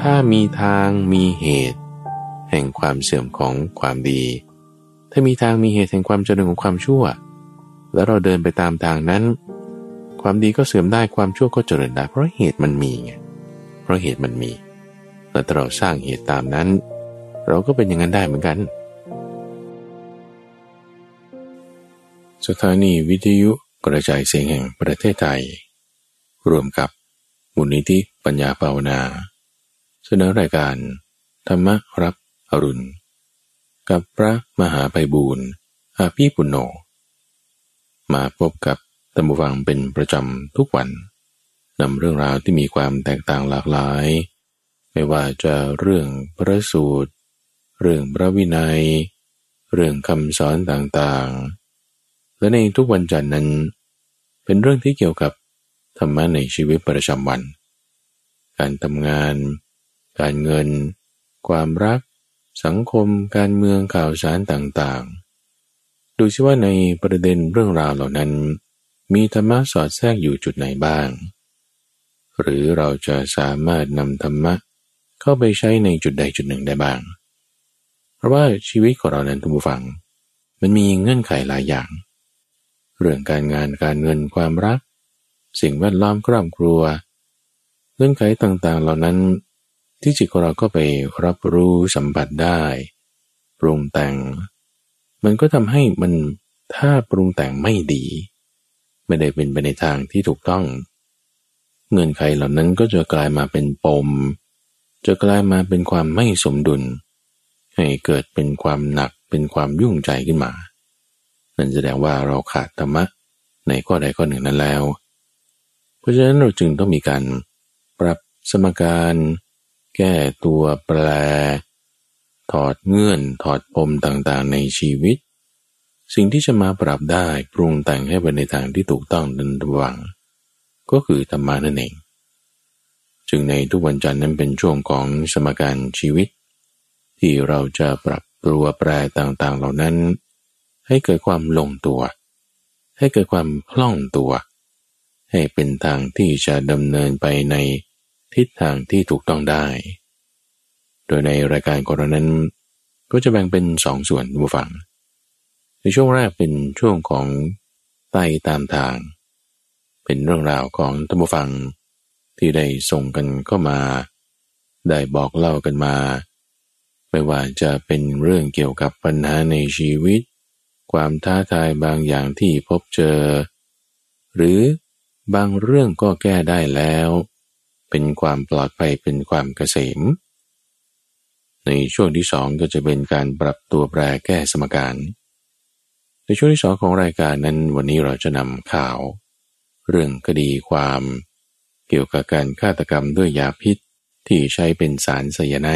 ถ้ามีทางมีเหตุ แห่งความเสื่อมของความดี ถ้ามีทางมีเหตุแห่งความเจริญของความชั่ว แล้วเราเดินไปตามทางนั้น ความดีก็เสื่อมได้ความชั่วก็เจริญได้เพราะเหตุมันมีไงเพราะเหตุมันมี แล้วเราสร้างเหตุตามนั้น เราก็เป็นอย่างนั้นได้เหมือนกัน สถานีวิทยุกระจายเสียงแห่งประเทศไทย รวมกับมูลนิธิ ปัญญาภาวนา เสนอรายการ ธรรมรับอรุณ กับพระมหาไพบูรณ์อาภีปุณโญมาพบกับตัมบูฟังเป็นประจำทุกวันนำเรื่องราวที่มีความแตกต่างหลากหลาย ไม่ว่าจะเรื่องพระสูตร เรื่องพระวินัย เรื่องคำสอนต่างๆ และในทุกวันจันทร์นั้น เป็นเรื่องที่เกี่ยวกับธรรมะในชีวิตประจำวัน การทำงาน การเงิน ความรัก สังคม การเมืองข่าวสารต่างๆ ดูซิว่าในประเด็นเรื่องราวเหล่านั้น มีธรรมะสอดแทรกอยู่จุดไหนบ้าง หรือเราจะสามารถนำธรรมะเข้าไปใช้ในจุดใดจุดหนึ่งได้บ้าง เพราะว่าชีวิตของเรานั้นทุกฝัง มันมีเงื่อนไขหลายอย่าง เรื่องการงานการเงินความรัก สิ่งแวดล้อมครอบครัว เงื่อนไขต่างๆ เหล่านั้น ที่จิตของเราก็ไปรับรู้สัมผัสได้ปรุงแต่ง มันก็ทำให้มันถ้าปรุงแต่งไม่ดี ไม่ได้เป็นไปในทางที่ถูกต้อง เงื่อนไขเหล่านั้นก็จะกลายมาเป็นปม จะกลายมาเป็นความไม่สมดุล ให้เกิดเป็นความหนักเป็นความยุ่งใจขึ้นมา นั่นแสดงว่าเราขาดธรรมะในข้อใดข้อหนึ่งนั้นแล้ว เพราะฉะนั้นเราจึงต้องมีการ ปรับสมการ แก้ตัวแปร ถอดเงื่อนถอดปมต่างๆในชีวิต สิ่งที่จะมาปรับได้ปรุงแต่งให้ไปในทางที่ถูกต้องดันระวัง ก็คือธรรมะนั่นเอง จึงในทุกวันจันทร์นั้นเป็นช่วงของสมการชีวิต ที่เราจะปรับตัวแปรต่างๆ เหล่านั้น ให้เกิดความลงตัว ให้เกิดความคล่องตัว ให้เป็นทางที่จะดำเนินไปใน ทิศทางที่ถูกต้องได้ โดยในรายการกรณนั้น ก็จะแบ่งเป็นสองส่วนผู้ฟัง ในช่วงแรกเป็นช่วงของไต่ตามทาง เป็นเรื่องราวของธรรมฟังที่ได้ส่งกันเข้ามา ได้บอกเล่ากันมา ไม่ว่าจะเป็นเรื่องเกี่ยวกับปัญหาในชีวิต ความท้าทายบางอย่างที่พบเจอ หรือบางเรื่องก็แก้ได้แล้ว เป็นความปลอดภัยเป็นความเกษม ในช่วงที่สองก็จะเป็นการปรับตัวแปรแก้สมการ ในช่วงที่สองของรายการนั้นวันนี้เราจะนำข่าว เรื่องคดีความเกี่ยวกับการฆาตกรรมด้วยยาพิษที่ใช้เป็นสารไซยาไน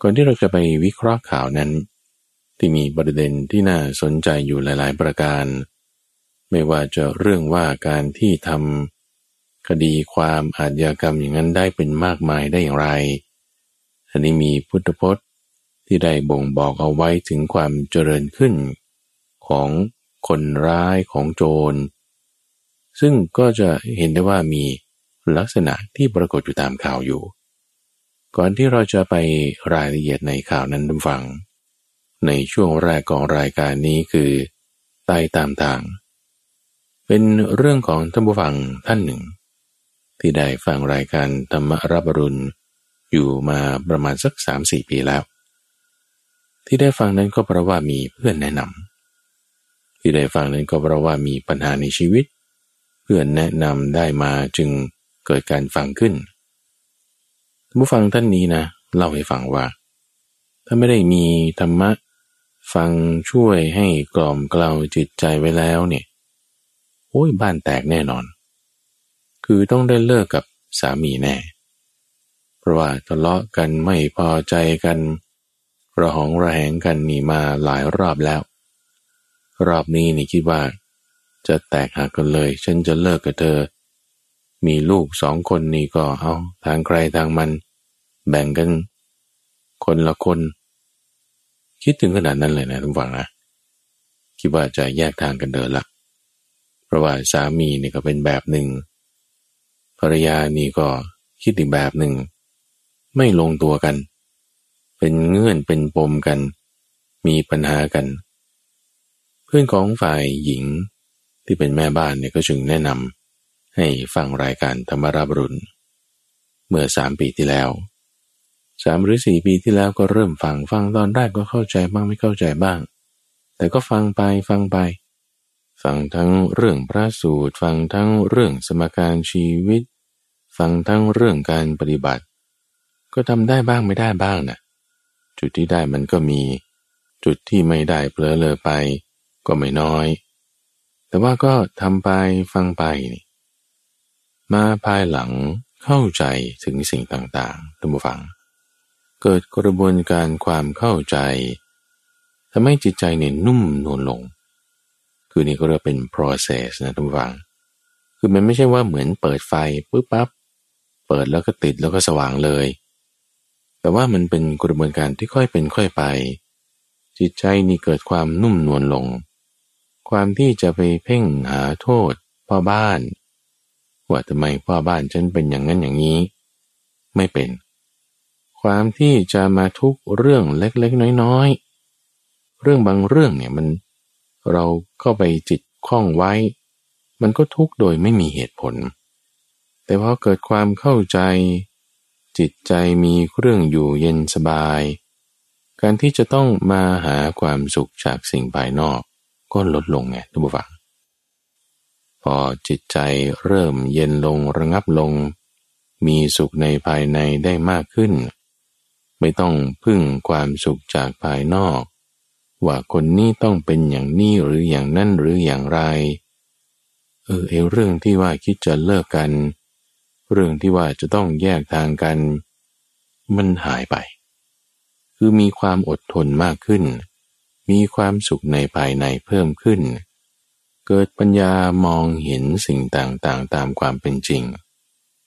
ก่อนที่เราจะไปวิเคราะห์ข่าวนั้น ที่มีประเด็นที่น่าสนใจอยู่หลาย ๆ ประการ ไม่ว่าจะเรื่องว่าการที่ทำ คดีความอาชญากรรมอย่างนั้นได้เป็นมากมายได้อย่างไร อันนี้มีพุทธพจน์ที่ได้บ่งบอกเอาไว้ถึงความเจริญขึ้น ของคนร้ายของโจร ซึ่งก็จะเห็นได้ว่ามีลักษณะที่ปรากฏอยู่ตามข่าวอยู่ ก่อนที่เราจะไปรายละเอียดในข่าวนั้นดูฟัง ในช่วงแรกของรายการนี้คือใต้ตามทาง เป็นเรื่องของท่านผู้ฟังท่านหนึ่ง ที่ได้ฟังรายการธรรมรับรุณ อยู่มาประมาณสักสามสี่ปีแล้ว ที่ได้ฟังนั้นก็เพราะว่ามีเพื่อนแนะนำที่ได้ฟังนั้นก็เพราะว่ามีปัญหาในชีวิต เพื่อนแนะนำได้มาจึงเกิดการฟังขึ้นผู้ฟังท่านนี้นะเล่าให้ฟังว่า ถ้าไม่ได้มีธรรมะฟังช่วยให้กล่อมกล่าวจิตใจไว้แล้วเนี่ยโอ้ยบ้านแตกแน่นอน คือต้องได้เลิกกับสามีแน่ เพราะว่าทะเลาะกันไม่พอใจกันระหองระแหงกันนี่มาหลายรอบแล้ว รอบนี้นี่คิดว่า จะแตกหักกันเลย ฉันจะเลิกกับเธอ มีลูกสองคนนี่ก็เอาทางใครทางมัน แบ่งกัน คนละคน คิดถึงขนาดนั้นเลยนะทุกฝั่งนะคิดว่าจะแยกทางกันเดินละเพราะว่าสามีนี่ก็เป็นแบบหนึ่ง รรยานี่ก็คิดอีกแบบหนึ่ง ไม่ลงตัวกัน เป็นเงื่อนเป็นปมกัน มีปัญหากัน เพื่อนของฝ่ายหญิงที่เป็นแม่บ้านเนี่ยก็จึงแนะนำให้ฟังรายการธรรมราบรุณเมื่อสามปีที่แล้วสามหรือสี่ปีที่แล้วก็เริ่มฟังฟังตอนแรกก็เข้าใจบ้างไม่เข้าใจบ้าง แต่ก็ฟังไปฟังไป ฟังทั้งเรื่องพระสูตร ฟังทั้งเรื่องสมการชีวิต ฟังทั้งเรื่องการปฏิบัติ ก็ทำได้บ้างไม่ได้บ้างนะจุดที่ได้มันก็มี จุดที่ไม่ได้เผลอเลยไป ก็ไม่น้อย แต่ว่าก็ทำไปฟังไปนี่มาภายหลังเข้าใจถึงสิ่งต่างๆท่านผู้ฟัง เกิดกระบวนการความเข้าใจทำให้จิตใจเนี่ยนุ่มนวลลง คือนี่ก็เรียกเป็น process นะทุกฝัง คือมันไม่ใช่ว่าเหมือนเปิดไฟปุ๊บปั๊บ เปิดแล้วก็ติดแล้วก็สว่างเลย แต่ว่ามันเป็นกระบวนการที่ค่อยเป็นค่อยไป จิตใจนี่เกิดความนุ่มนวลลง ความที่จะไปเพ่งหาโทษพ่อบ้าน ว่าทำไมพ่อบ้านฉันเป็นอย่างนั้นอย่างนี้ ไม่เป็น ความที่จะมาทุกเรื่องเล็กๆ น้อยๆ เรื่องบางเรื่องเนี่ยมันเราเข้าไปจิตคล้องไว้ มันก็ทุกโดยไม่มีเหตุผล แต่พอเกิดความเข้าใจ จิตใจมีเครื่องอยู่เย็นสบาย การที่จะต้องมาหาความสุขจากสิ่งภายนอก ก็ลดลงไงทุกฝังพอจิตใจเริ่มเย็นลงระงับลง มีสุขในภายในได้มากขึ้น ไม่ต้องพึ่งความสุขจากภายนอก ว่าคนนี้ต้องเป็นอย่างนี้หรืออย่างนั้นหรืออย่างไร เออเอเรื่องที่ว่าคิดจะเลิกกันเเรื่องที่ว่าจะต้องแยกทางกัน มันหายไป คือมีความอดทนมากขึ้น มีความสุขในภายในเพิ่มขึ้น เกิดปัญญามองเห็นสิ่งต่างๆตามความเป็นจริง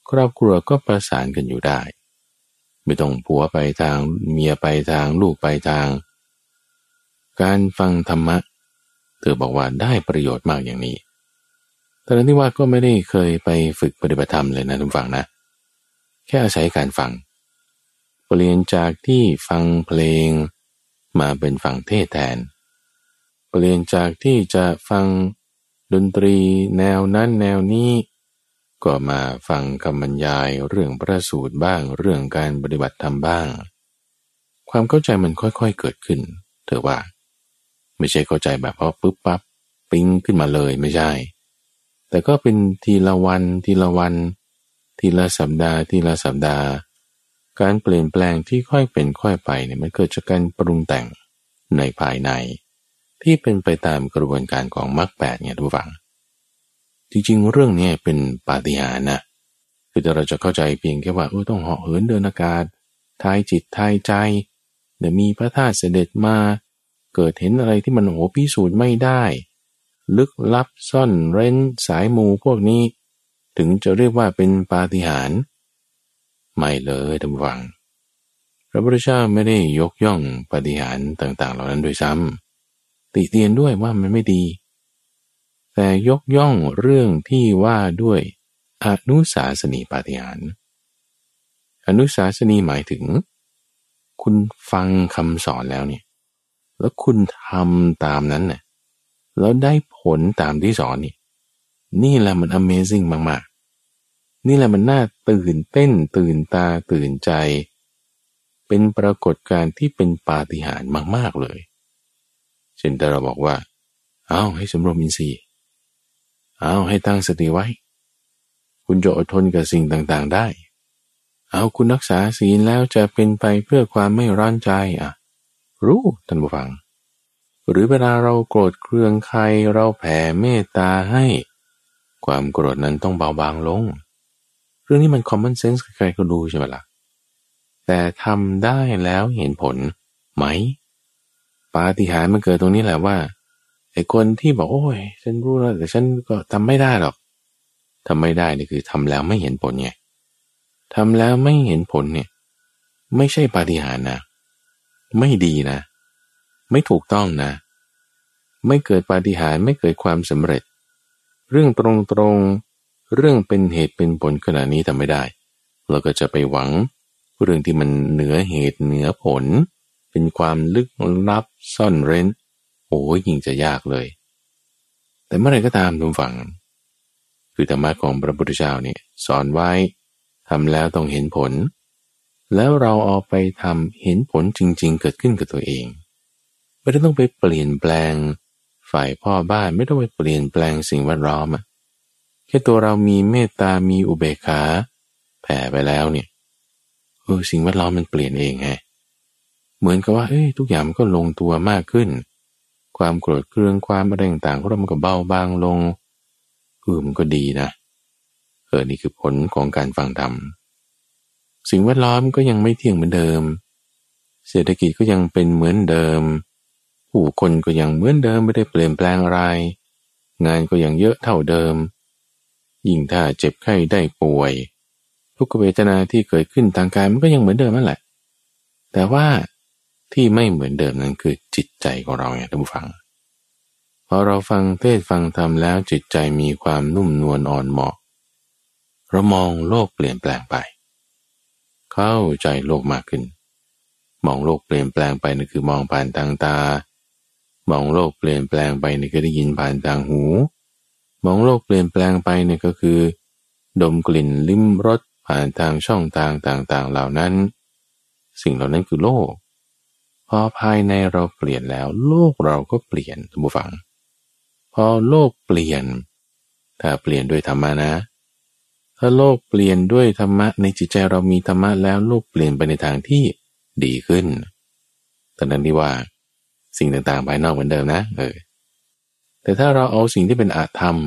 ครอบครัวก็ประสานกันอยู่ได้ ไม่ต้องผัวไปทางเมียไปทางลูกไปทาง การฟังธรรมะ เธอบอกว่าได้ประโยชน์มากอย่างนี้ แต่นั้นที่ว่าก็ไม่ได้เคยไปฝึกปฏิบัติธรรมเลยนะทุกฝั่งนะ แค่อาศัยการฟัง เปลี่ยนจากที่ฟังเพลง มาเป็นฟังเทศแทน เปลี่ยนจากที่จะฟังดนตรีแนวนั้นแนวนี้ ก็มาฟังคำบรรยายเรื่องพระสูตรบ้างเรื่องการปฏิบัติธรรมบ้าง ความเข้าใจมันค่อยๆเกิดขึ้น เธอว่า ไม่ใช่เข้าใจแบบพอปุ๊บปั๊บปิ้งขึ้นมาเลยไม่ใช่ แต่ก็เป็นทีละวันทีละวัน ทีละสัปดาห์ทีละสัปดาห์ การเปลี่ยนแปลงที่ค่อยเป็นค่อยไปเนี่ยมันเกิดจากการปรุงแต่งในภายใน ที่เป็นไปตามกระบวนการของมรรคแปดเนี่ยทุกฝัง จริงๆ เรื่องนี้เป็นปาฏิหาริย์นะคือเราจะเข้าใจเพียงแค่ว่าเออต้องเหาะเหินเดินอากาศทายจิตทายใจเดี๋ยวมีพระธาตุเสด็จมา เกิดเห็นอะไรที่มันโหพิสูจน์ไม่ได้ ลึกลับซ่อนเร้นสายมูพวกนี้ ถึงจะเรียกว่าเป็นปาฏิหาริย์ไม่เลยท่านฟัง พระพุทธเจ้าไม่ได้ยกย่องปาฏิหาริย์ต่าง ๆ เหล่านั้นโดยซ้ำติเตียนด้วยว่ามันไม่ดี แต่ยกย่องเรื่องที่ว่าด้วยอนุสาสนีปาฏิหารอนุสาสนีหมายถึง คุณฟังคำสอนแล้วเนี่ย แล้วคุณทำตามนั้นเนี่ย แล้วได้ผลตามที่สอนนี่ นี่แหละมัน Amazing มากๆ นี่แหละมันน่าตื่นเต้นตื่นตาตื่นใจ เป็นปรากฏการณ์ที่เป็นปาฏิหาริย์มาก ๆ เลย เช่นแต่เราบอกว่า เอาให้สมรวมอินทรีย์เอาให้ตั้งสติไว้ คุณจะอดทนกับสิ่งต่างๆได้ เอาคุณรักษาศีลแล้วจะเป็นไปเพื่อความไม่ร้อนใจอะ รู้ท่านผู้ฟัง หรือเวลาเราโกรธเครืองใครเราแผ่เมตตาให้ ความโกรธนั้นต้องเบาบางลง เรื่องนี้มัน common sense ใครก็ดูใช่ไหมละ่ะ แต่ทำได้แล้วเห็นผลไหม ปาฏิหาริย์มันเกิดตรงนี้แหละว่าไอ้คนที่บอกโอ้ยฉันรู้แล้วแต่ฉันก็ทำไม่ได้หรอกทำไม่ได้นี่คือทำแล้วไม่เห็นผลไงทำแล้วไม่เห็นผลเนี่ย ไม่ใช่ปาฏิหาริย์นะ ไม่ดีนะ ไม่ถูกต้องนะ ไม่เกิดปาฏิหาริย์ไม่เกิดความสำเร็จ เรื่องตรงๆเรื่องเป็นเหตุเป็นผลขนาดนี้ทำไม่ได้ เราก็จะไปหวังเรื่องที่มันเหนือเหตุเหนือผล เป็นความลึกลับซ่อนเร้น โอ้ยยิ่งจะยากเลย แต่เมื่อไรก็ตามทุกฝัง คือธรรมะของพระพุทธเจ้าเนี่ยสอนไว้ทำแล้วต้องเห็นผล แล้วเราเอาไปทำเห็นผลจริง ๆ เกิดขึ้นกับตัวเอง ไม่ได้ต้องไปเปลี่ยนแปลง ฝ่ายพ่อบ้านไม่ต้องไปเปลี่ยนแปลงสิ่งแวดล้อมอะแค่ตัวเรามีเมตตา มีอุเบกขาแผ่ไปแล้วเนี่ยเออสิ่งแวดล้อมมันเปลี่ยนเองไงเหมือนกับว่าเอ้ยทุกอย่างมันก็ลงตัวมากขึ้น ความโกรธเคืองความอะไรต่างๆก็มันก็เบาบางลงเออมันก็ดีนะเออนี่คือผลของการฟังธรรมสิ่งแวดล้อมก็ยังไม่เที่ยงเหมือนเดิม เศรษฐกิจก็ยังเป็นเหมือนเดิม ผู้คนก็ยังเหมือนเดิมไม่ได้เปลี่ยนแปลงอะไร งานก็ยังเยอะเท่าเดิม ยิ่งถ้าเจ็บไข้ได้ป่วย ทุกเวทนาที่เกิดขึ้นทางกายมันก็ยังเหมือนเดิมนั่นแหละ แต่ว่าที่ไม่เหมือนเดิมนั้นคือจิตใจของเราไงท่านผู้ฟัง พอเราฟังเทศฟังธรรมแล้วจิตใจมีความนุ่มนวลอ่อนเหมาะ เรามองโลกเปลี่ยนแปลงไป เข้าใจโลกมากขึ้น มองโลกเปลี่ยนแปลงไปนั่นคือมองผ่านทางตา มองโลกเปลี่ยนแปลงไปนี่ก็ได้ยินผ่านทางหู มองโลกเปลี่ยนแปลงไปนี่ก็คือ ดมกลิ่นลิ้มรสผ่านทางช่องทางต่างๆ เหล่านั้น สิ่งเหล่านั้นคือโลก พอภายในเราเปลี่ยนแล้ว โลกเราก็เปลี่ยนทุกฝัง พอโลกเปลี่ยน ถ้าเปลี่ยนด้วยธรรมะนะ ถ้าโลกเปลี่ยนด้วยธรรมะในจิตใจเรามีธรรมะแล้วโลกเปลี่ยนไปในทางที่ดีขึ้นแตอนนั้นที่ว่า สิ่งต่างๆภายนอกเหมือนเดิมนะ เออ แต่ถ้าเราเอาสิ่งที่เป็นอาธรรม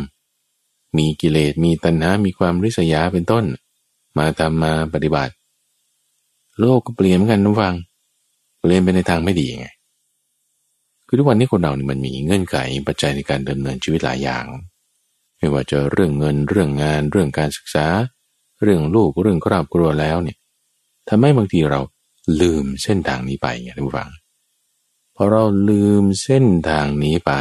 มีกิเลส มีตัณหา มีความริษยาเป็นต้น มาทำมาปฏิบัติ โลกก็เปลี่ยนเหมือนกันนะฟัง เปลี่ยนไปในทางไม่ดีไง คือทุกวันนี้คนเราเนี่ยมันมีเงื่อนไขปัจจัยในการดำเนินชีวิตหลายอย่าง ไม่ว่าจะเรื่องเงิน เรื่องงาน เรื่องการศึกษา เรื่องลูก เรื่องครอบครัวแล้วเนี่ยทำให้บางทีเราลืมเส้นทางนี้ไปไงท่านผู้ฟัง เราลืมเส้นทางนี้ไป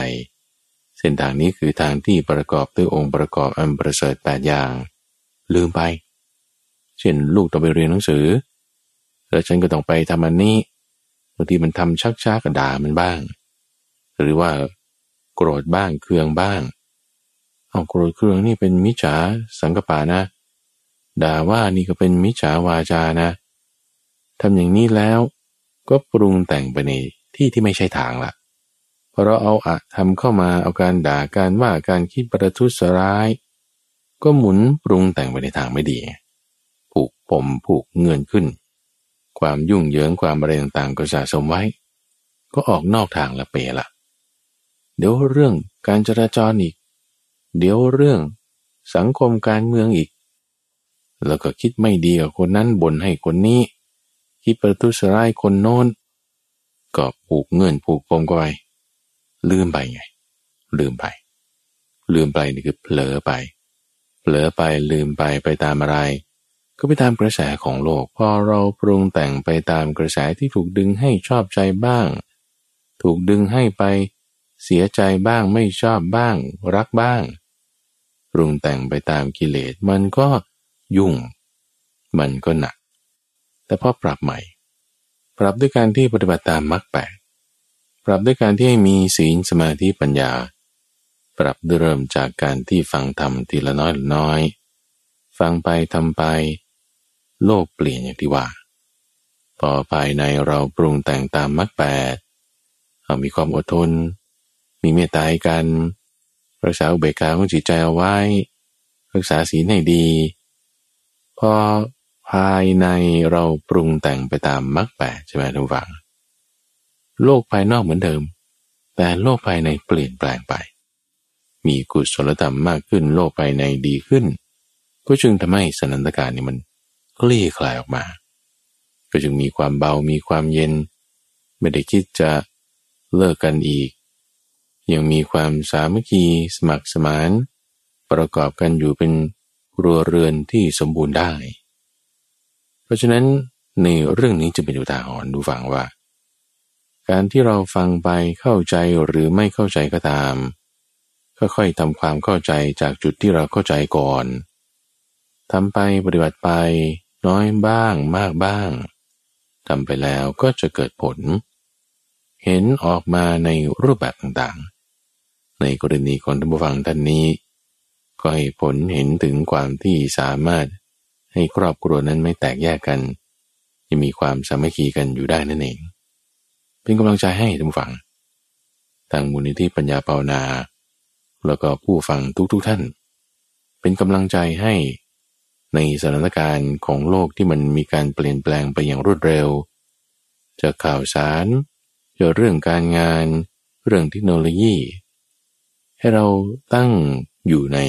เส้นทางนี้คือทางที่ประกอบด้วยองค์ประกอบอันประเสริฐแปดอย่าง ลืมไป เช่นลูกต้องไปเรียนหนังสือ แล้วฉันก็ต้องไปทำอันนี้บางทีมันทำชักช้ากระดามันบ้าง หรือว่าโกรธบ้างเคืองบ้าง เอาโกรธเคืองนี่เป็นมิจฉาสังกปานะ ด่าว่านี่ก็เป็นมิจฉาวาจานะทำอย่างนี้แล้วก็ปรุงแต่งไปใน ที่ที่ไม่ใช่ทางละเพอเราเอาอะทำเข้ามาเอาการด่าการว่าการคิดประทุษร้าย ก็หมุนปรุงแต่งไปในทางไม่ดี ผูกผมผูกเงินขึ้น ความยุ่งเหยิงความอะไรต่างๆก็สะสมไว้ ก็ออกนอกทางละเปละเดี๋ยวเรื่องการจราจรอีก เดี๋ยวเรื่องสังคมการเมืองอีก แล้วก็คิดไม่ดีกับคนนั้นบ่นให้คนนี้ คิดประทุษร้ายคนโน้น ก็ผูกเงินผูกปมก็ไปลืมไปไง ลืมไป ลืมไปนี่คือเผลอไป เผลอไปลืมไปไปตามอะไร ก็ไปตามกระแสของโลก พอเราปรุงแต่งไปตามกระแสที่ถูกดึงให้ชอบใจบ้าง ถูกดึงให้ไปเสียใจบ้างไม่ชอบบ้าง รักบ้าง ปรุงแต่งไปตามกิเลสมันก็ยุ่ง มันก็หนัก แต่พอปรับใหม่ ปรับด้วยการที่ปฏิบัติตามมรรคแปดปรับด้วยการที่ให้มีศีลสมาธิปัญญา ปรับด้วยเริ่มจากการที่ฟังธรรมทีละน้อยละน้อย ฟังไปทำไป โลกเปลี่ยนอย่างที่ว่า พอภายในเราปรุงแต่งตามมรรคแปดเรามีความอดทน มีเมตตากันรักษาอุเบกขาของจิตใจเอาไว้ รักษาศีลให้ดี พอ ภายในเราปรุงแต่งไปตามมรรคแปดใช่ไหมทุกฝัง โลกภายนอกเหมือนเดิม แต่โลกภายในเปลี่ยนแปลงไป มีกุศลธรรมมากขึ้น โลกภายในดีขึ้น ก็จึงทำให้สนันตการนี่มันคลี่คลายออกมา ก็จึงมีความเบามีความเย็น ไม่ได้คิดจะเลิกกันอีก ยังมีความสามัคคีสมัครสมาน ประกอบกันอยู่เป็นรัวเรือนที่สมบูรณ์ได้ เพราะฉะนั้นในเรื่องนี้จะเป็นอุทาหรณ์ดูฟังว่า การที่เราฟังไปเข้าใจหรือไม่เข้าใจก็ตาม ค่อยๆทำความเข้าใจจากจุดที่เราเข้าใจก่อนทำไปปฏิบัติไป น้อยบ้างมากบ้างทำไปแล้วก็จะเกิดผล เห็นออกมาในรูปแบบต่างๆ ในกรณีของท่านผู้ฟังท่านนี้ ก็ให้ผลเห็นถึงความที่สามารถ ให้ครอบครัวนั้นไม่แตกแยกกันยังมีความสามัคคีกันอยู่ได้นั่นเอง เป็นกำลังใจให้ท่านผู้ฟังทางมูลนิธิปัญญาภาวนา แล้วก็ผู้ฟังทุกๆทท่าน เป็นกำลังใจให้ในสถานการณ์ของโลกที่มันมีการเปลี่ยนแปลงไปอย่างรวดเร็วจะข่าวสารจะเรื่องการงาน เรื่องเทคโนโลยี ให้เราตั้งอยู่ใน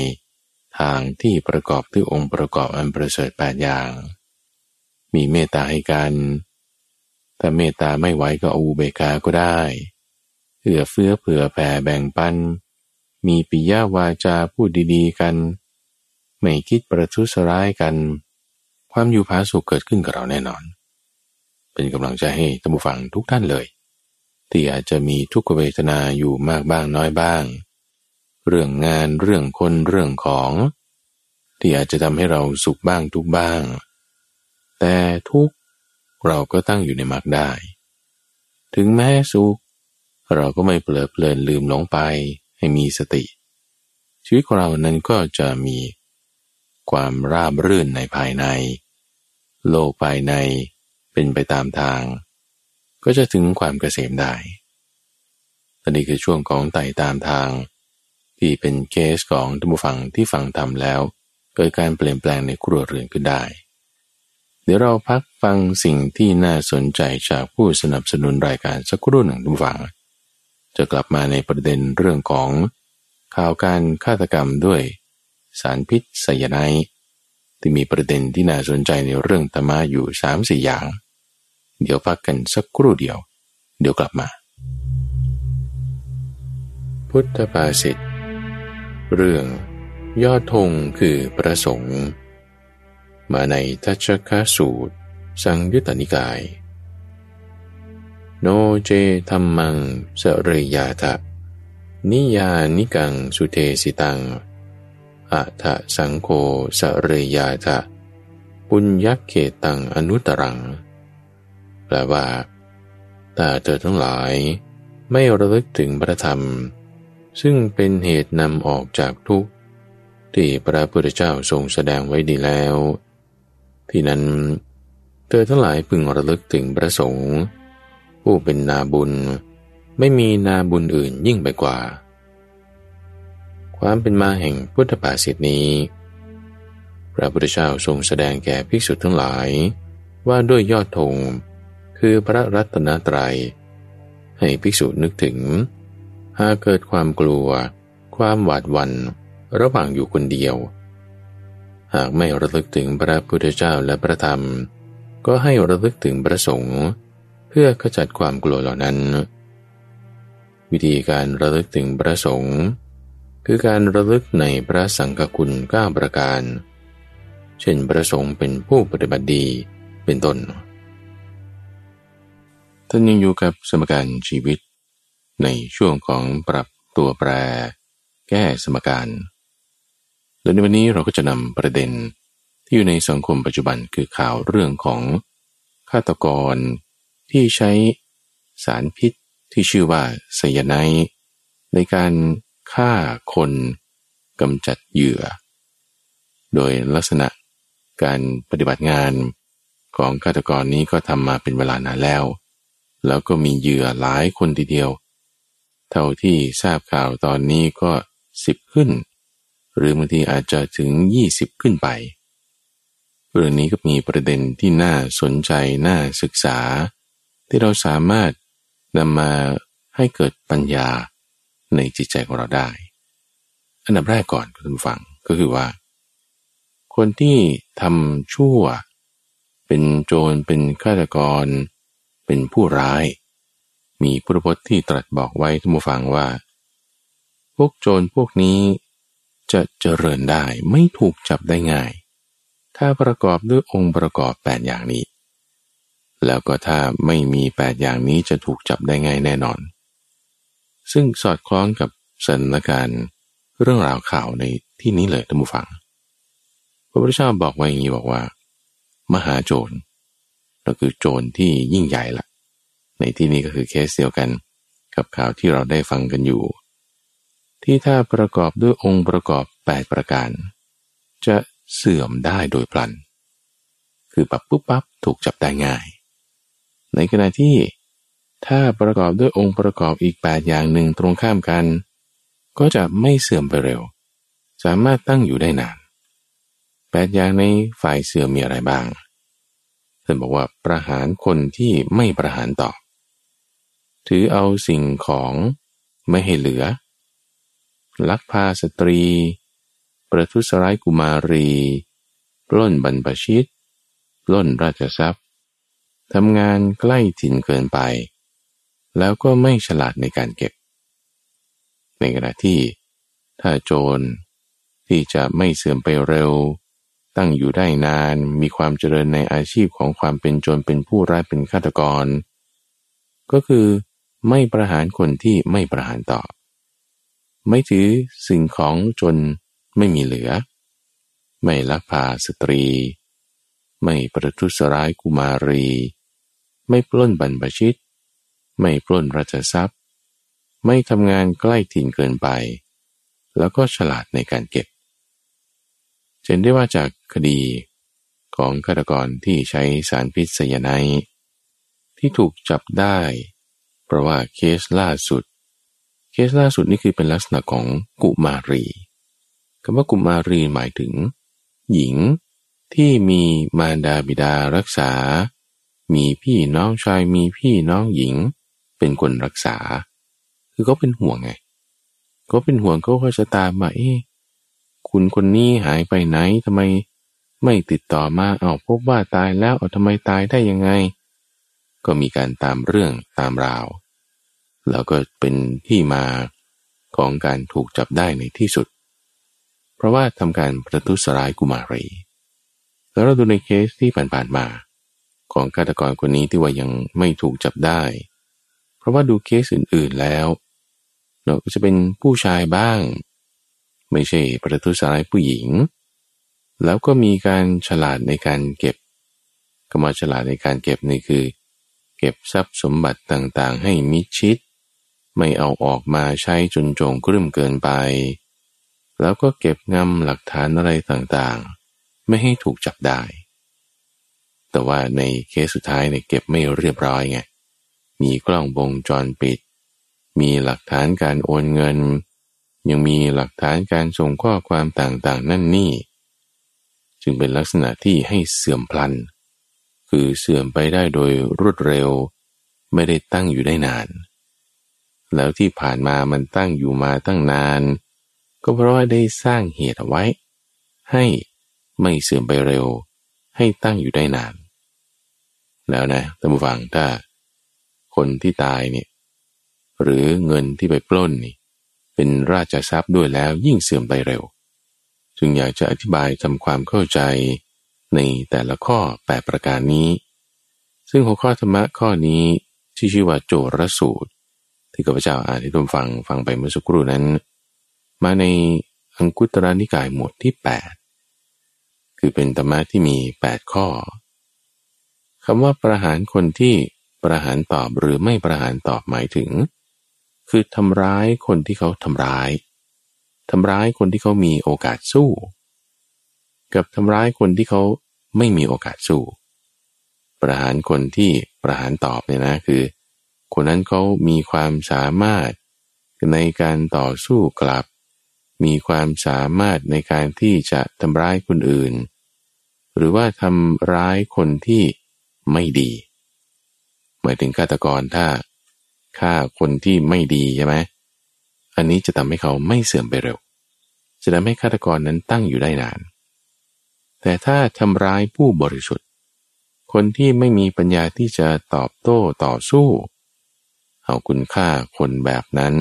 ทางที่ประกอบด้วยองค์ประกอบอันประเสริฐแปดอย่าง มีเมตตาให้กัน ถ้าเมตตาไม่ไหวก็อูเบกาก็ได้ เอื้อเฟื้อเผื่อแผ่แบ่งปัน มีปิยวาจาพูดดีๆกัน ไม่คิดประทุษร้ายกัน ความอยู่ผาสุขเกิดขึ้นกับเราแน่นอน เป็นกำลังใจให้ท่านผู้ฟังทุกท่านเลย ที่อาจจะมีทุกขเวทนาอยู่มากบ้างน้อยบ้าง เรื่องงานเรื่องคนเรื่องของ ที่อาจจะทำให้เราสุขบ้างทุกบ้าง แต่ทุกเราก็ตั้งอยู่ในมรรคได้ ถึงแม้สุข เราก็ไม่เปลือเพลินลืมหลงไปให้มีสติ ชีวิตของเรานั้นก็จะมีความราบรื่นในภายใน โลกภายในเป็นไปตามทาง ก็จะถึงความเกษมได้ตอนนี้คือช่วงของไต่ตามทาง ที่เป็นเคสของท่านผู้ฟังที่ฟังทำแล้ว เกิดการเปลี่ยนแปลงในครัวเรือนขึ้นได้ เดี๋ยวเราพักฟังสิ่งที่น่าสนใจจากผู้สนับสนุนรายการสักครู่หนึ่งท่านผู้ฟัง จะกลับมาในประเด็นเรื่องของข่าวการฆาตกรรมด้วยสารพิษไซยาไนที่มีประเด็นที่น่าสนใจในเรื่องธรรมะอยู่สามสี่อย่าง เดี๋ยวพักกันสักครู่เดียว เดี๋ยวกลับมา พุทธภาษิต เรื่องยอดธงคือประสงค์ มาในทัชคสูตร สังยุตตนิกาย โนเจธรรมังสเรยาทะนิยานิกังสุเทสิตังอะทะสังโฆสเรยาทะปุญญเขตังอนุตรัง แปลว่าถ้าเธอทั้งหลายไม่ระลึกถึงพระธรรม ซึ่งเป็นเหตุนำออกจากทุกข์ ที่พระพุทธเจ้าทรงแสดงไว้ดีแล้ว ที่นั้นเธอทั้งหลายพึงระลึกถึงพระสงฆ์ผู้เป็นนาบุญ ไม่มีนาบุญอื่นยิ่งไปกว่า ความเป็นมาแห่งพุทธภาษิตนี้ พระพุทธเจ้าทรงแสดงแก่ภิกษุทั้งหลาย ว่าด้วยยอดธงคือพระรัตนตรยัย ให้ภิกษุนึกถึง หากเกิดความกลัว ความหวาดหวันระหว่างอยู่คนเดียว หากไม่ระลึกถึงพระพุทธเจ้าและพระธรรม ก็ให้ระลึกถึงพระสงฆ์เพื่อขจัดความกลัวเหล่านั้น วิธีการระลึกถึงพระสงฆ์คือการระลึกในพระสังฆคุณก้าประการ เช่นประสงค์เป็นผู้ปฏิบัติดีเป็นต้นท่านยังอยู่กับสมการชีวิต ในช่วงของปรับตัวแปร แก้สมการและในวันนี้เราก็จะนำประเด็นที่อยู่ในสังคมปัจจุบันคือข่าวเรื่องของฆาตกรที่ใช้สารพิษที่ชื่อว่าไซยาไนในการฆ่าคนกำจัดเหยื่อ โดยลักษณะการปฏิบัติงานของฆาตกรนี้ก็ทำมาเป็นเวลานานแล้ว แล้วก็มีเหยื่อหลายคนทีเดียว เท่าที่ทราบข่าวตอนนี้ก็สิบขึ้น หรือบางทีอาจจะถึงยี่สิบขึ้นไป เรื่องนี้ก็มีประเด็นที่น่าสนใจน่าศึกษา ที่เราสามารถนำมาให้เกิดปัญญาในจิตใจของเราได้ อันดับแรกก่อนคุณฟังก็คือว่า คนที่ทำชั่ว เป็นโจรเป็นฆาตกร เป็นผู้ร้าย มีพุทธพจน์ที่ตรัสบอกไว้ทุกผู้ฟังว่า พวกโจรพวกนี้จะเจริญได้ไม่ถูกจับได้ง่าย ถ้าประกอบด้วยองค์ประกอบแปดอย่างนี้ แล้วก็ถ้าไม่มีแปดอย่างนี้จะถูกจับได้ง่ายแน่นอน ซึ่งสอดคล้องกับสถานการณ์เรื่องราวข่าวในที่นี้เลยท่านผู้ฟัง พระพุทธเจ้าบอกไว้อย่างนี้บอกว่า มหาโจรก็คือโจรที่ยิ่งใหญ่ละ ในที่นี้ก็คือเคสเดียวกัน กับข่าวที่เราได้ฟังกันอยู่ ที่ถ้าประกอบด้วยองค์ประกอบ 8 ประการ จะเสื่อมได้โดยพลัน คือปับปุ๊บปั๊บถูกจับได้ง่าย ในขณะที่ถ้าประกอบด้วยองค์ประกอบอีก 8 อย่างหนึ่งตรงข้ามกัน ก็จะไม่เสื่อมไปเร็ว สามารถตั้งอยู่ได้นานแปดอย่างในฝ่ายเสื่อมมีอะไรบ้างท่านบอกว่าประหารคนที่ไม่ประหารตอบ ถือเอาสิ่งของไม่ให้เหลือ ลักพาสตรี ประทุษร้ายกุมารี ปล้นบรรพชิต ปล้นราชทรัพย์ทำงานใกล้ถิ่นเกินไป แล้วก็ไม่ฉลาดในการเก็บ ในขณะที่ถ้าโจรที่จะไม่เสื่อมไปเร็ว ตั้งอยู่ได้นานมีความเจริญในอาชีพของความเป็นโจรเป็นผู้ร้ายเป็นฆาตกร ก็คือ ไม่ประหารคนที่ไม่ประหารตอบไม่ถือสิ่งของจนไม่มีเหลือ ไม่ลักพาสตรี ไม่ประทุษร้ายกุมารี ไม่ปล้นบรรพชิต ไม่ปล้นราชทรัพย์ ไม่ทำงานใกล้ถิ่นเกินไป แล้วก็ฉลาดในการเก็บเห็นได้ว่าจากคดีของฆาตกรที่ใช้สารพิษไซยาไนที่ถูกจับได้ เพราะว่าเคสล่าสุด เคสล่าสุดนี่คือเป็นลักษณะของกุมารีคำว่ากุมารีหมายถึง หญิงที่มีมารดาบิดารักษา มีพี่น้องชายมีพี่น้องหญิง เป็นคนรักษา คือเขาเป็นห่วงไงเขาเป็นห่วงเขาก็จะตามมาเอ๊คุณคนนี้หายไปไหนทำไมไม่ติดต่อมาเอาพบว่าตายแล้วเอาทำไมตายได้ยังไง ก็มีการตามเรื่องตามราว แล้วก็เป็นที่มาของการถูกจับได้ในที่สุด เพราะว่าทำการประทุษร้ายกุมารี แล้วเราดูในเคสที่ผ่านๆมา ของฆาตกรคนนี้ที่ว่ายังไม่ถูกจับได้ เพราะว่าดูเคสอื่นๆแล้วเราจะเป็นผู้ชายบ้าง ไม่ใช่ประทุษร้ายผู้หญิง แล้วก็มีการฉลาดในการเก็บก็มาฉลาดในการเก็บนี่คือ เก็บทรัพย์สมบัติต่างๆ ให้มิชิด ไม่เอาออกมาใช้จนโจงกรึ่มเกินไป แล้วก็เก็บงำหลักฐานอะไรต่างๆ ไม่ให้ถูกจับได้ แต่ว่าในเคสสุดท้ายเนี่ยเก็บไม่เรียบร้อยไง มีกล้องวงจรปิด มีหลักฐานการโอนเงิน ยังมีหลักฐานการส่งข้อความต่างๆ นั่นนี่ จึงเป็นลักษณะที่ให้เสื่อมพลัน คือเสื่อมไปได้โดยรวดเร็ว ไม่ได้ตั้งอยู่ได้นาน แล้วที่ผ่านมามันตั้งอยู่มาตั้งนาน ก็เพราะว่าได้สร้างเหตุเอาไว้ ให้ไม่เสื่อมไปเร็ว ให้ตั้งอยู่ได้นาน แล้วนะท่านผู้ฟังถ้า คนที่ตายเนี่ยหรือเงินที่ไปปล้นนี่เป็นราชทรัพย์ด้วยแล้วยิ่งเสื่อมไปเร็ว จึงอยากจะอธิบายทำความเข้าใจ ในแต่ละข้อแปประการนี้ ซึ่งหัวข้อธรรมะข้อนี้ที่ชื่อว่าโจรสูตร ที่ข้าพเจ้าอ่านที่ทุกฟังฟังไปเมื่อสักครู่นั้น มาในอังคุตระนิกายหมวดที่ 8 คือเป็นธรรมะที่มี 8 ข้อคำว่าประหารคนที่ประหารตอบหรือไม่ประหารตอบหมายถึง คือทำร้ายคนที่เขาทำร้ายทำร้ายคนที่เขามีโอกาสสู้ กับทำร้ายคนที่เขาไม่มีโอกาสสู้ ประหารคนที่ประหารตอบเนี่ยนะคือ คนนั้นเขามีความสามารถในการต่อสู้กลับ มีความสามารถในการที่จะทำร้ายคนอื่น หรือว่าทำร้ายคนที่ไม่ดี หมายถึงฆาตกรถ้าฆ่าคนที่ไม่ดีใช่ไหมอันนี้จะทำให้เขาไม่เสื่อมไปเร็ว จะทำให้ฆาตกรนั้นตั้งอยู่ได้นาน แต่ถ้าทำร้ายผู้บริสุทธิ์ คนที่ไม่มีปัญญาที่จะตอบโต้ต่อสู้ เอาคุณค่าคนแบบนั้น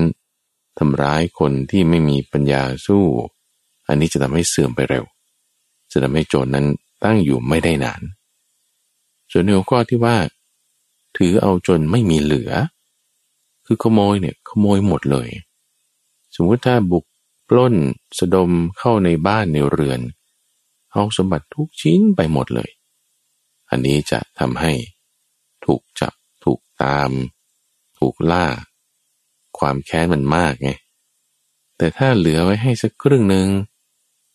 ทำร้ายคนที่ไม่มีปัญญาสู้ อันนี้จะทำให้เสื่อมไปเร็ว จะทำให้โจรนั้นตั้งอยู่ไม่ได้นาน ส่วนในหัวข้อที่ว่า ถือเอาจนไม่มีเหลือ คือขโมยเนี่ยขโมยหมดเลย สมมติถ้าบุกปล้นสะดมเข้าในบ้านในเรือน เอาสมบัติทุกชิ้นไปหมดเลย อันนี้จะทำให้ถูกจับถูกตาม ถูกล่า ความแค้นมันมากไงแต่ถ้าเหลือไว้ให้สักครึ่งหนึ่ง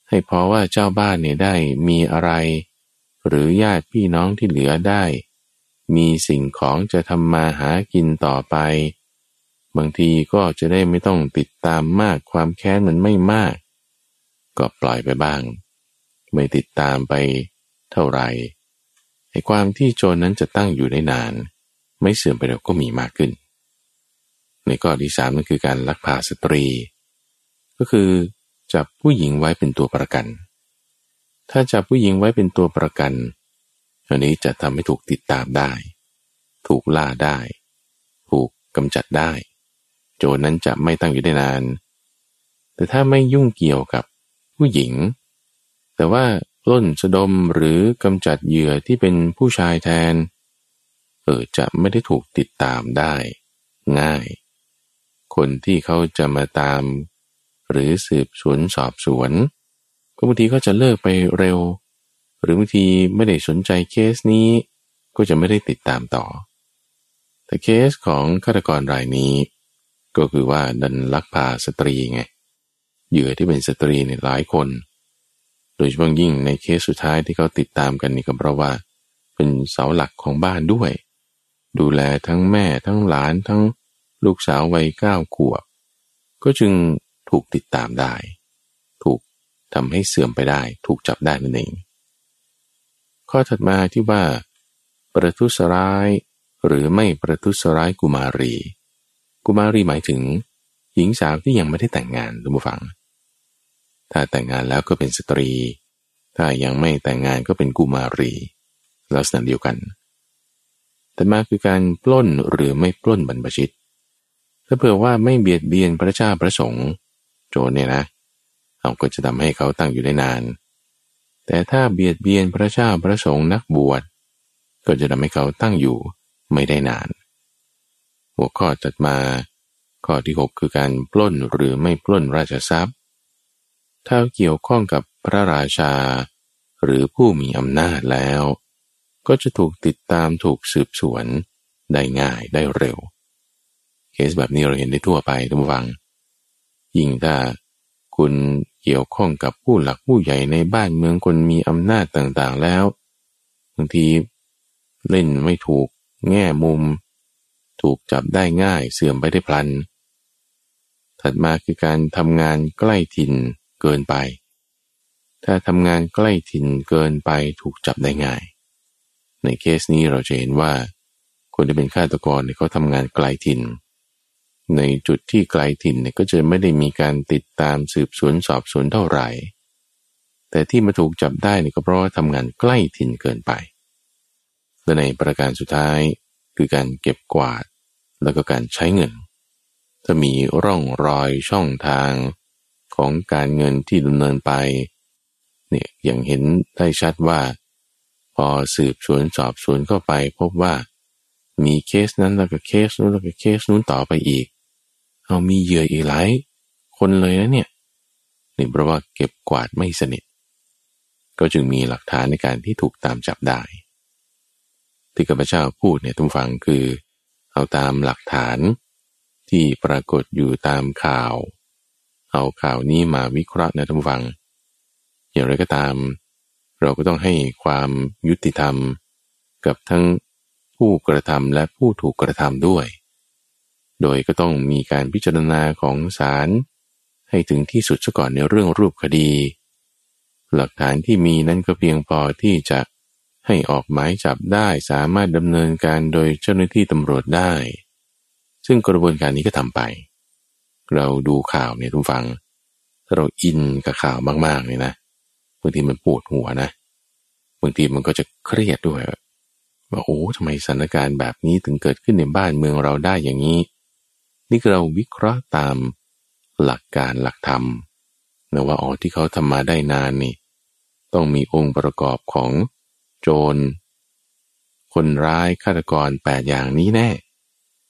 ให้พอว่าเจ้าบ้านเนี่ยได้มีอะไร หรือญาติพี่น้องที่เหลือได้ มีสิ่งของจะทำมาหากินต่อไป บางทีก็จะได้ไม่ต้องติดตามมากความแค้นมันไม่มาก ก็ปล่อยไปบ้าง ไม่ติดตามไปเท่าไหร่ไอ้ความที่โจรนั้นจะตั้งอยู่ได้นาน ไม่เสื่อมไปแล้วก็มีมากขึ้น ในข้อที่สามนั่นคือการลักพาสตรี ก็คือจับผู้หญิงไว้เป็นตัวประกัน ถ้าจับผู้หญิงไว้เป็นตัวประกันอันนี้จะทำให้ถูกติดตามได้ ถูกล่าได้ ถูกกำจัดได้ โจรนั้นจะไม่ตั้งอยู่ได้นาน แต่ถ้าไม่ยุ่งเกี่ยวกับผู้หญิง แต่ว่าปล้นสะดมหรือกำจัดเหยื่อที่เป็นผู้ชายแทน เออจะไม่ได้ถูกติดตามได้ ง่าย คนที่เขาจะมาตาม หรือสืบสวนสอบสวนก็บางทีก็จะเลิกไปเร็ว หรือบางทีไม่ได้สนใจเคสนี้ ก็จะไม่ได้ติดตามต่อ แต่เคสของฆาตกรรายนี้ ก็คือว่าดันลักพาสตรีไงเหยื่อที่เป็นสตรีเนี่ยหลายคน โดยเฉพาะยิ่งในเคสสุดท้ายที่เขาติดตามกันนี่ก็เพราะว่า เป็นเสาหลักของบ้านด้วย ดูแลทั้งแม่ทั้งหลานทั้งลูกสาววัยเก้าขวบ ก็จึงถูกติดตามได้ ถูกทำให้เสื่อมไปได้ ถูกจับได้นั่นเอง ข้อถัดมาที่ว่า ประทุษร้ายหรือไม่ประทุษร้ายกุมารี กุมารีหมายถึง หญิงสาวที่ยังไม่ได้แต่งงานดูมาฟัง ถ้าแต่งงานแล้วก็เป็นสตรี ถ้ายังไม่แต่งงานก็เป็นกุมารี ลักษณะเดียวกัน แต่มาคือการปล้นหรือไม่ปล้นบรรพชิต ถ้าเผื่อว่าไม่เบียดเบียนพระเจ้าพระสงฆ์โจรเนี่ยนะเราก็จะทำให้เขาตั้งอยู่ได้นาน แต่ถ้าเบียดเบียนพระเจ้าพระสงฆ์นักบวชก็จะทำให้เขาตั้งอยู่ไม่ได้นาน หัวข้อตัดมา ข้อที่ 6 คือการปล้นหรือไม่ปล้นราชทรัพย์ ถ้าเกี่ยวข้องกับพระราชา หรือผู้มีอำนาจแล้ว ก็จะถูกติดตามถูกสืบสวนได้ง่ายได้เร็ว เคสแบบนี้เราเห็นได้ทั่วไปทุกฝัง ยิ่งถ้าคุณเกี่ยวข้องกับผู้หลักผู้ใหญ่ในบ้านเมืองคนมีอำนาจต่างๆแล้วบางทีเล่นไม่ถูกแง่มุม ถูกจับได้ง่ายเสื่อมไปได้พลัน ถัดมาคือการทำงานใกล้ถิ่น เกินไป ถ้าทำงานใกล้ถิ่นเกินไปถูกจับได้ง่าย ในเคสนี้เราจะเห็นว่า คนที่เป็นฆาตกรเขาทำงานไกลถิ่น ในจุดที่ไกลถิ่นเนี่ยก็จะไม่ได้มีการติดตามสืบสวนสอบสวนเท่าไหร่ แต่ที่มาถูกจับได้นี่ก็เพราะว่าทำงานใกล้ถิ่นเกินไปและในประการสุดท้ายคือการเก็บกวาดแล้วก็การใช้เงิน ถ้ามีร่องรอยช่องทาง ของการเงินที่ดำเนินไปเนี่ยอย่างเห็นได้ชัดว่า พอสืบสวนสอบสวนเข้าไปพบว่า มีเคสนั้นแล้วก็เคสนู้นแล้วก็เคสนู้นต่อไปอีก เอามีเหยื่ออีกหลายคนเลยนะเนี่ยนี่เพราะว่าเก็บกวาดไม่สนิท ก็จึงมีหลักฐานในการที่ถูกตามจับได้ ที่ข้าพเจ้าพูดเนี่ยทุกฝังคือ เอาตามหลักฐานที่ปรากฏอยู่ตามข่าว เอาข่าวนี้มาวิเคราะห์นะทุกฝัง อย่างไรก็ตาม เราก็ต้องให้ความยุติธรรม กับทั้งผู้กระทำและผู้ถูกกระทำด้วย โดยก็ต้องมีการพิจารณาของศาลให้ถึงที่สุดซะก่อนในเรื่องรูปคดี หลักฐานที่มีนั้นก็เพียงพอที่จะให้ออกหมายจับได้สามารถดำเนินการโดยเจ้าหน้าที่ตำรวจได้ ซึ่งกระบวนการนี้ก็ทำไป เราดูข่าวเนี่ยทุกฟังเราอินกับข่าวมากๆเลยนะบางทีมันปวดหัวนะบางทีมันก็จะเครียดด้วยว่าโอ้ทำไมสถานการณ์แบบนี้ถึงเกิดขึ้นในบ้านเมืองเราได้อย่างนี้ นี่เราวิเคราะห์ตามหลักการหลักธรรมนะว่าอ๋อที่เขาทำมาได้นานนี่ ต้องมีองค์ประกอบของโจร คนร้ายฆาตกรแปดอย่างนี้แน่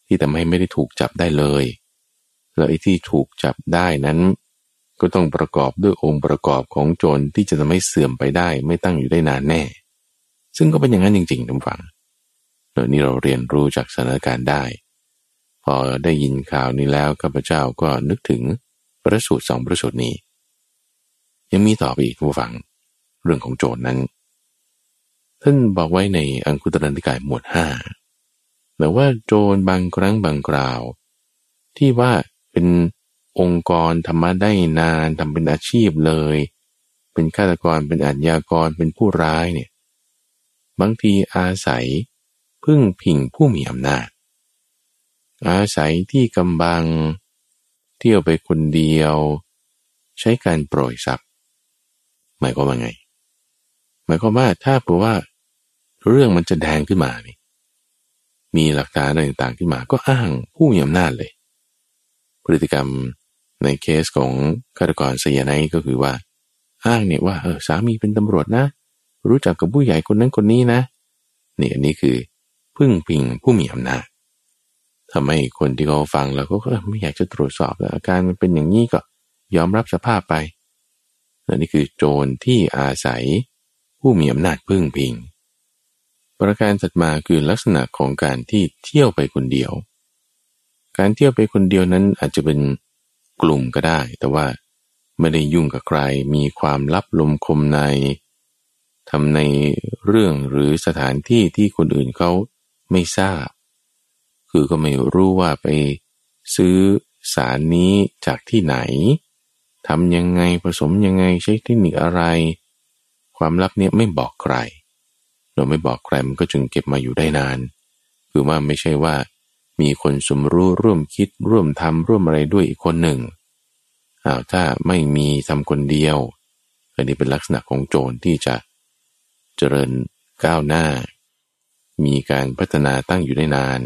ที่ทำให้ไม่ได้ถูกจับได้เลย แล้วไอ้ที่ถูกจับได้นั้น ก็ต้องประกอบด้วยองค์ประกอบของโจรที่จะทำให้เสื่อมไปได้ไม่ตั้งอยู่ได้นานแน่ ซึ่งก็เป็นอย่างนั้นจริงๆทุกฝังเดี๋ยวนี้เราเรียนรู้จากสถานการณ์ได้ พอได้ยินข่าวนี้แล้วข้าพเจ้าก็นึกถึงพระสูตรสองพระสูตรนี้ ยังมีต่อไปอีกผู้ฟัง เรื่องของโจรนั้น ท่านบอกไว้ในอังคุตรนิกายหมวดห้าแต่ว่าโจรบางครั้งบางคราว ที่ว่า เป็นองค์กรธรรมะได้นานทำเป็นอาชีพเลย เป็นฆาตกรเป็นอาญากรเป็นผู้ร้ายเนี่ยบางทีอาศัยพึ่งพิงผู้มีอำนาจ อาศัยที่กำบัง เที่ยวไปคนเดียว ใช้การโปรยทรัพย์หมายความว่าไง หมายความว่าถ้าเผื่อว่าเรื่องมันจะแดงขึ้นมานี่มีหลักฐานอะไรต่างๆขึ้นมาก็อ้างผู้มีอำนาจเลย พฤติกรรมในเคสของฆาตกรสยานก็คือว่าอ้างเนี่ยว่าเออสามีเป็นตำรวจนะ รู้จักกับผู้ใหญ่คนนั้นคนนี้นะนี่อันนี้คือพึ่งพิงผู้มีอำนาจทำให้คนที่เขาฟังแล้วก็ไม่อยากจะตรวจสอบอาการมันเป็นอย่างนี้ก็ยอมรับสภาพไปนี่คือโจรที่อาศัยผู้มีอำนาจพึ่งพิง ประการถัดมาคือลักษณะของการที่เที่ยวไปคนเดียว การเที่ยวไปคนเดียวนั้นอาจจะเป็นกลุ่มก็ได้ แต่ว่าไม่ได้ยุ่งกับใคร มีความลับลมคมในทำในเรื่องหรือสถานที่ที่คนอื่นเขาไม่ทราบ คือก็ไม่รู้ว่าไปซื้อสารนี้จากที่ไหนทำยังไงผสมยังไงใช้เทคนิคอะไร ความลับเนี้ยไม่บอกใครเราไม่บอกใครมันก็จึงเก็บมาอยู่ได้นาน คือว่าไม่ใช่ว่า มีคนสมรู้ร่วมคิดร่วมทำร่วมอะไรด้วยอีกคนหนึ่งอ้าวถ้าไม่มีทำคนเดียวอันนี้เป็นลักษณะของโจรที่จะเจริญก้าวหน้า มีการพัฒนาตั้งอยู่ได้นาน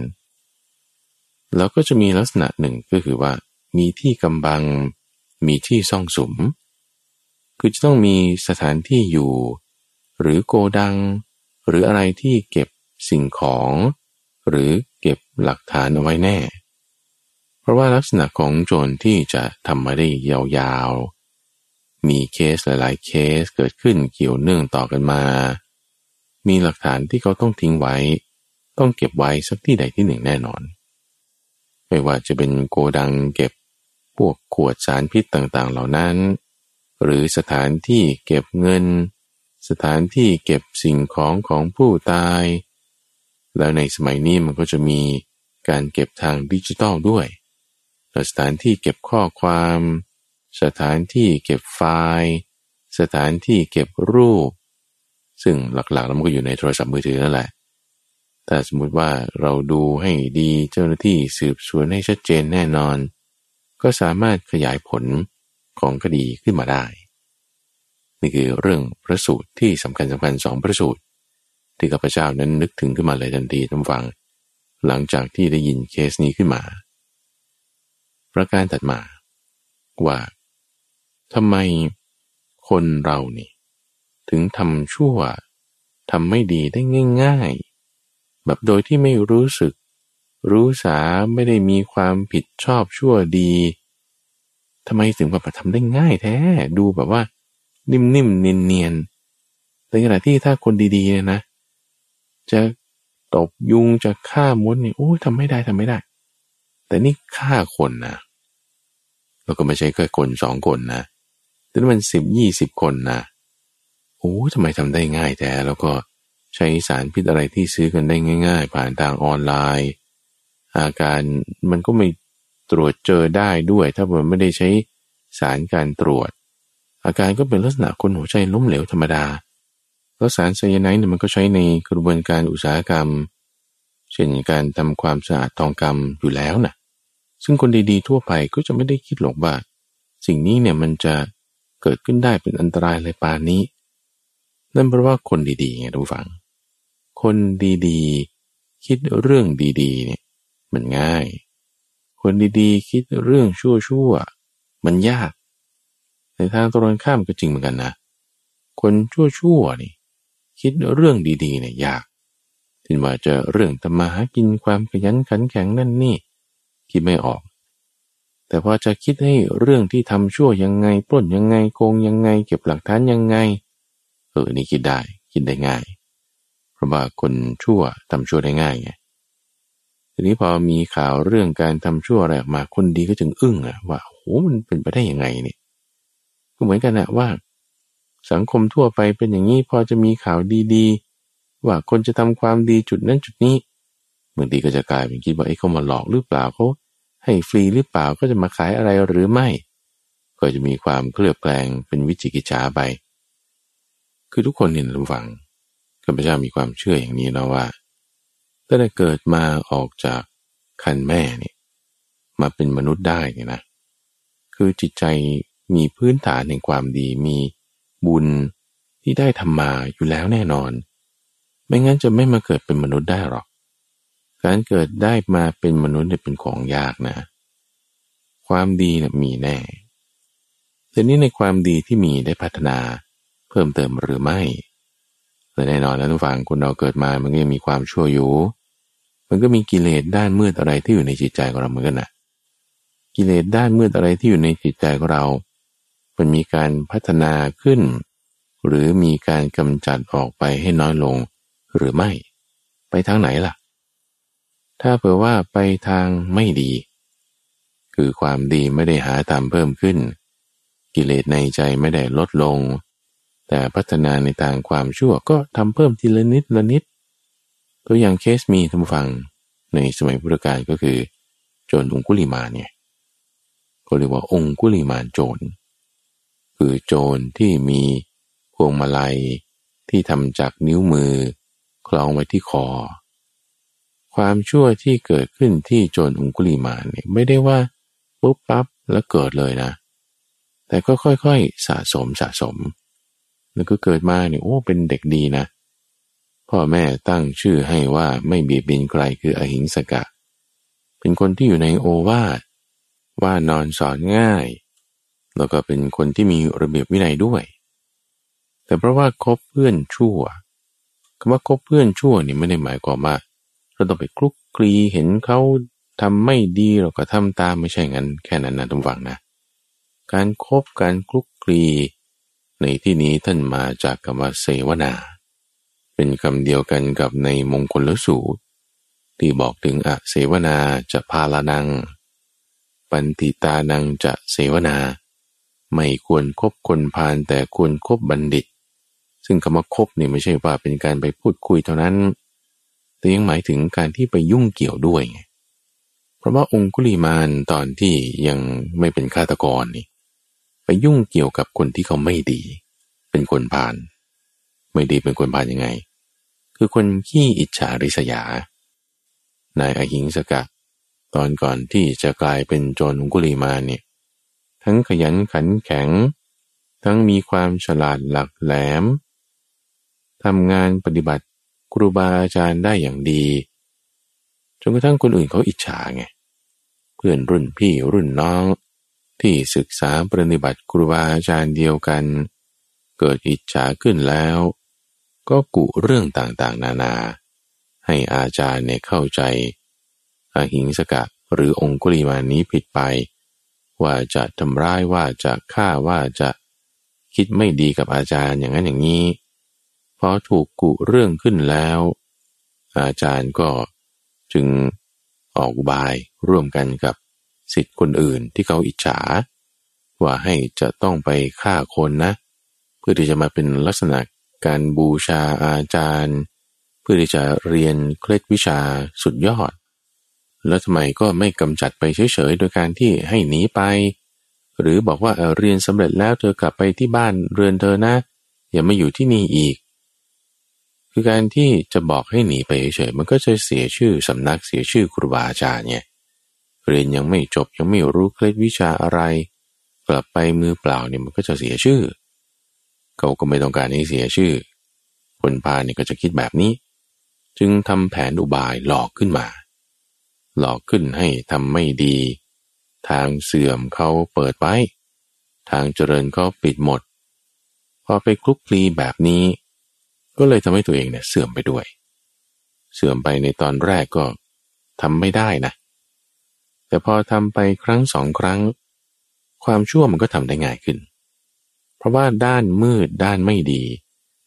แล้วก็จะมีลักษณะหนึ่งก็คือว่า มีที่กำบัง มีที่ซ่องสุม คือจะต้องมีสถานที่อยู่ หรือโกดัง หรืออะไรที่เก็บสิ่งของ หรือเก็บ หลักฐานเอาไว้แน่ เพราะว่าลักษณะของโจรที่จะทำมาได้ยาวๆ มีเคสหลายๆเคสเกิดขึ้นเกี่ยวเนื่องต่อกันมา มีหลักฐานที่เขาต้องทิ้งไว้ ต้องเก็บไว้สักที่ใดที่หนึ่งแน่นอน ไม่ว่าจะเป็นโกดังเก็บพวกขวดสารพิษต่างๆ เหล่านั้น หรือสถานที่เก็บเงิน สถานที่เก็บสิ่งของของผู้ตาย แล้วในสมัยนี้มันก็จะมี การเก็บทางดิจิตอลด้วย สถานที่เก็บข้อความ สถานที่เก็บไฟล์ สถานที่เก็บรูป ซึ่งหลักๆแล้วมันก็อยู่ในโทรศัพท์มือถือนั่นแหละ แต่สมมุติว่าเราดูให้ดีเจ้าหน้าที่สืบสวนให้ชัดเจนแน่นอน ก็สามารถขยายผลของคดีขึ้นมาได้นี่คือเรื่องพระสูตรที่สำคัญสำคัญสองพระสูตรที่ข้าพเจ้านั้นนึกถึงขึ้นมาเลยทันทีท่านฟัง หลังจากที่ได้ยินเคสนี้ขึ้นมา ประการถัดมา ว่าทำไมคนเรานี่ถึงทำชั่วทำไม่ดีได้ง่าย ๆ แบบโดยที่ไม่รู้สึก รู้สาไม่ได้มีความผิดชอบชั่วดีทำไมถึงแบบทำได้ง่ายแท้ ดูแบบว่า นิ่มๆเนียนๆในขณะที่ถ้าคนดีๆเนี่ยนะ จะ ตบยุงจะฆ่ามดนี่โอ้ยทำไม่ได้ทำไม่ได้ แต่นี่ฆ่าคนนะแล้วก็ไม่ใช่แค่คนสองคนนะแต่มันสิบยี่สิบคนนะโอ้ทำไมทำได้ง่ายแท้แล้วก็ใช้สารพิษอะไรที่ซื้อกันได้ง่าย ๆ ผ่านทางออนไลน์ อาการมันก็ไม่ตรวจเจอได้ด้วย ถ้ามันไม่ได้ใช้สารการตรวจ อาการก็เป็นลักษณะคนหัวใจล้มเหลวธรรมดา แล้วสารไซยาไนด์เนี่ยมันก็ใช้ในกระบวนการอุตสาหกรรม เช่นการทำความสะอาดทองคำอยู่แล้วนะซึ่งคนดีๆทั่วไปก็จะไม่ได้คิดหรอกว่า สิ่งนี้เนี่ยมันจะเกิดขึ้นได้เป็นอันตรายอะไรปานนี้ นั่นเพราะว่าคนดีๆไงทุกฝัง คนดีๆ คิดเรื่องดีๆเนี่ยมันง่าย คนดีๆ คิดเรื่องชั่วๆมันยาก ในทางตรงข้ามก็จริงเหมือนกันนะ คนชั่วๆนี่ คิดเรื่องดีๆเนี่ยยากถึงว่าจะเรื่องธรรมาหากินความขยันขันแข็งนั่นนี่ คิดไม่ออก แต่พอจะคิดให้เรื่องที่ทำชั่วยังไงปล้นยังไงโกงยังไง เก็บหลักฐานยังไงเออนี่คิดได้คิดได้ง่าย เพราะว่าคนชั่วทำชั่วได้ง่ายไงทีนี้พอมีข่าวเรื่องการทำชั่วอะไรออกมาคนดีก็จึงอึ้งอะว่าโหมันเป็นไปได้ยังไงเนี่ยก็เหมือนกันนะว่า สังคมทั่วไปเป็นอย่างนี้พอจะมีข่าวดีๆ ว่าคนจะทำความดีจุดนั้นจุดนี้บางทีก็จะกลายเป็นคิดว่าไอ้เขามาหลอกหรือเปล่าเขาให้ฟรีหรือเปล่าก็จะมาขายอะไรหรือไม่ ก็จะมีความเคลือบแคลงเป็นวิจิกิจฉาไป คือทุกคนเนี่ยรู้ฟังข้าพเจ้ามีความเชื่ออย่างนี้นะว่าตั้งแต่เกิดมาออกจากคันแม่เนี่ยมาเป็นมนุษย์ได้เนี่ยนะ คือจิตใจมีพื้นฐานแห่งความดีมี บุญที่ได้ทำมาอยู่แล้วแน่นอน ไม่งั้นจะไม่มาเกิดเป็นมนุษย์ได้หรอก การเกิดได้มาเป็นมนุษย์เนี่ยเป็นของยากนะ ความดีนะมีแน่ แต่นี้ในความดีที่มีได้พัฒนาเพิ่มเติมหรือไม่แต่แน่นอนแล้วทุกฝั่งคนเราเกิดมามันก็ยังมีความชั่วอยู่ มันก็มีกิเลสด้านมืดอะไรที่อยู่ในจิตใจของเราเหมือนกันนะกิเลสด้านมืดอะไรที่อยู่ในจิตใจของเรา มันมีการพัฒนาขึ้น หรือมีการกำจัดออกไปให้น้อยลงหรือไม่ ไปทางไหนล่ะ ถ้าเผื่อว่าไปทางไม่ดี คือความดีไม่ได้หาตามเพิ่มขึ้น กิเลสในใจไม่ได้ลดลง แต่พัฒนาในทางความชั่วก็ทำเพิ่มทีละนิดละนิด ตัวอย่างเคสมีท่านฟังในสมัยพุทธกาลก็คือ โจรองคุลิมาเนี่ยก็เรียกว่าองคุลิมานโจร คือโจรที่มีพวงมาลัยที่ทำจากนิ้วมือ คล้องไว้ที่คอ ความชั่วที่เกิดขึ้นที่โจรอุงคุลิมาเนี่ยไม่ได้ว่าปุ๊บปั๊บแล้วเกิดเลยนะ แต่ก็ค่อยๆสะสมสะสม แล้วก็เกิดมาเนี่ยโอ้เป็นเด็กดีนะ พ่อแม่ตั้งชื่อให้ว่าไม่เบียดเบียนใครคืออหิงสกะ เป็นคนที่อยู่ในโอวาทว่านอนสอนง่าย แล้วก็เป็นคนที่มีระเบียบวินัยด้วย แต่เพราะว่าคบเพื่อนชั่วคำว่าคบเพื่อนชั่วนี่ไม่ได้หมายความว่าเราต้องไปคลุกคลีเห็นเขาทำไม่ดีเราก็ทำตามไม่ใช่งั้นแค่นั้นนะทุกฝังนะ การครบการคลุกคลีในที่นี้ท่านมาจากคำว่าเสวนา เป็นคำเดียวกันกับในมงคลลสูตร ที่บอกถึงอะเสวนาจะพาลานัง ปันติตานังจะเสวนา ไม่ควรครบคนพาลแต่ควรครบบัณฑิต ซึ่งคำว่าคบนี่ไม่ใช่ว่าเป็นการไปพูดคุยเท่านั้น แต่ยังหมายถึงการที่ไปยุ่งเกี่ยวด้วยไงเพราะว่าองคุลีมานตอนที่ยังไม่เป็นฆาตกรนี่ไปยุ่งเกี่ยวกับคนที่เขาไม่ดี เป็นคนพาลไม่ดีเป็นคนพาลยังไง คือคนขี้อิจฉาริษยานายอหิงสกะ ตอนก่อนที่จะกลายเป็นโจรอุกุลีมานเนี่ย ทั้งขยันขันแข็ง ทั้งมีความฉลาดหลักแหลมทำงานปฏิบัติครูบาอาจารย์ได้อย่างดี จนกระทั่งคนอื่นเขาอิจฉาไงเพื่อนรุ่นพี่รุ่นน้อง ที่ศึกษาปฏิบัติครูบาอาจารย์เดียวกัน เกิดอิจฉาขึ้นแล้ว ก็กุเรื่องต่างๆ นานา ให้อาจารย์เนี่ยเข้าใจอหิงสกะหรือองคุลิมานี้ผิดไป ว่าจะทำร้ายว่าจะฆ่าว่าจะคิดไม่ดีกับอาจารย์อย่างนั้นอย่างนี้พอถูกกุเรื่องขึ้นแล้ว อาจารย์ก็จึงออกบายร่วมกันกับสิทธิ์คนอื่นที่เขาอิจฉา ว่าให้จะต้องไปฆ่าคนนะ เพื่อที่จะมาเป็นลักษณะการบูชาอาจารย์ เพื่อที่จะเรียนเคล็ดวิชาสุดยอด แล้วทำไมก็ไม่กำจัดไปเฉยๆ โดยการที่ให้หนีไป หรือบอกว่าเเรียนสำเร็จแล้วเธอกลับไปที่บ้านเรือนเธอนะ อย่ามาอยู่ที่นี่อีก คือการที่จะบอกให้หนีไปเฉยๆมันก็จะเสียชื่อสำนักเสียชื่อครูบาอาจารย์เนี่ยเรียนยังไม่จบยังไม่รู้เคล็ดวิชาอะไร กลับไปมือเปล่าเนี่ยมันก็จะเสียชื่อ เขาก็ไม่ต้องการให้เสียชื่อ คนพาเนี่ยก็จะคิดแบบนี้ จึงทำแผนอุบายหลอกขึ้นมา หลอกขึ้นให้ทำไม่ดี ทางเสื่อมเขาเปิดไว้ ทางเจริญเขาปิดหมด พอไปคลุกคลีแบบนี้ ก็เลยทำให้ตัวเองเนี่ยเสื่อมไปด้วย เสื่อมไปในตอนแรกก็ทำไม่ได้นะ แต่พอทำไปครั้งสองครั้ง ความชั่วมันก็ทำได้ง่ายขึ้น เพราะว่าด้านมืดด้านไม่ดี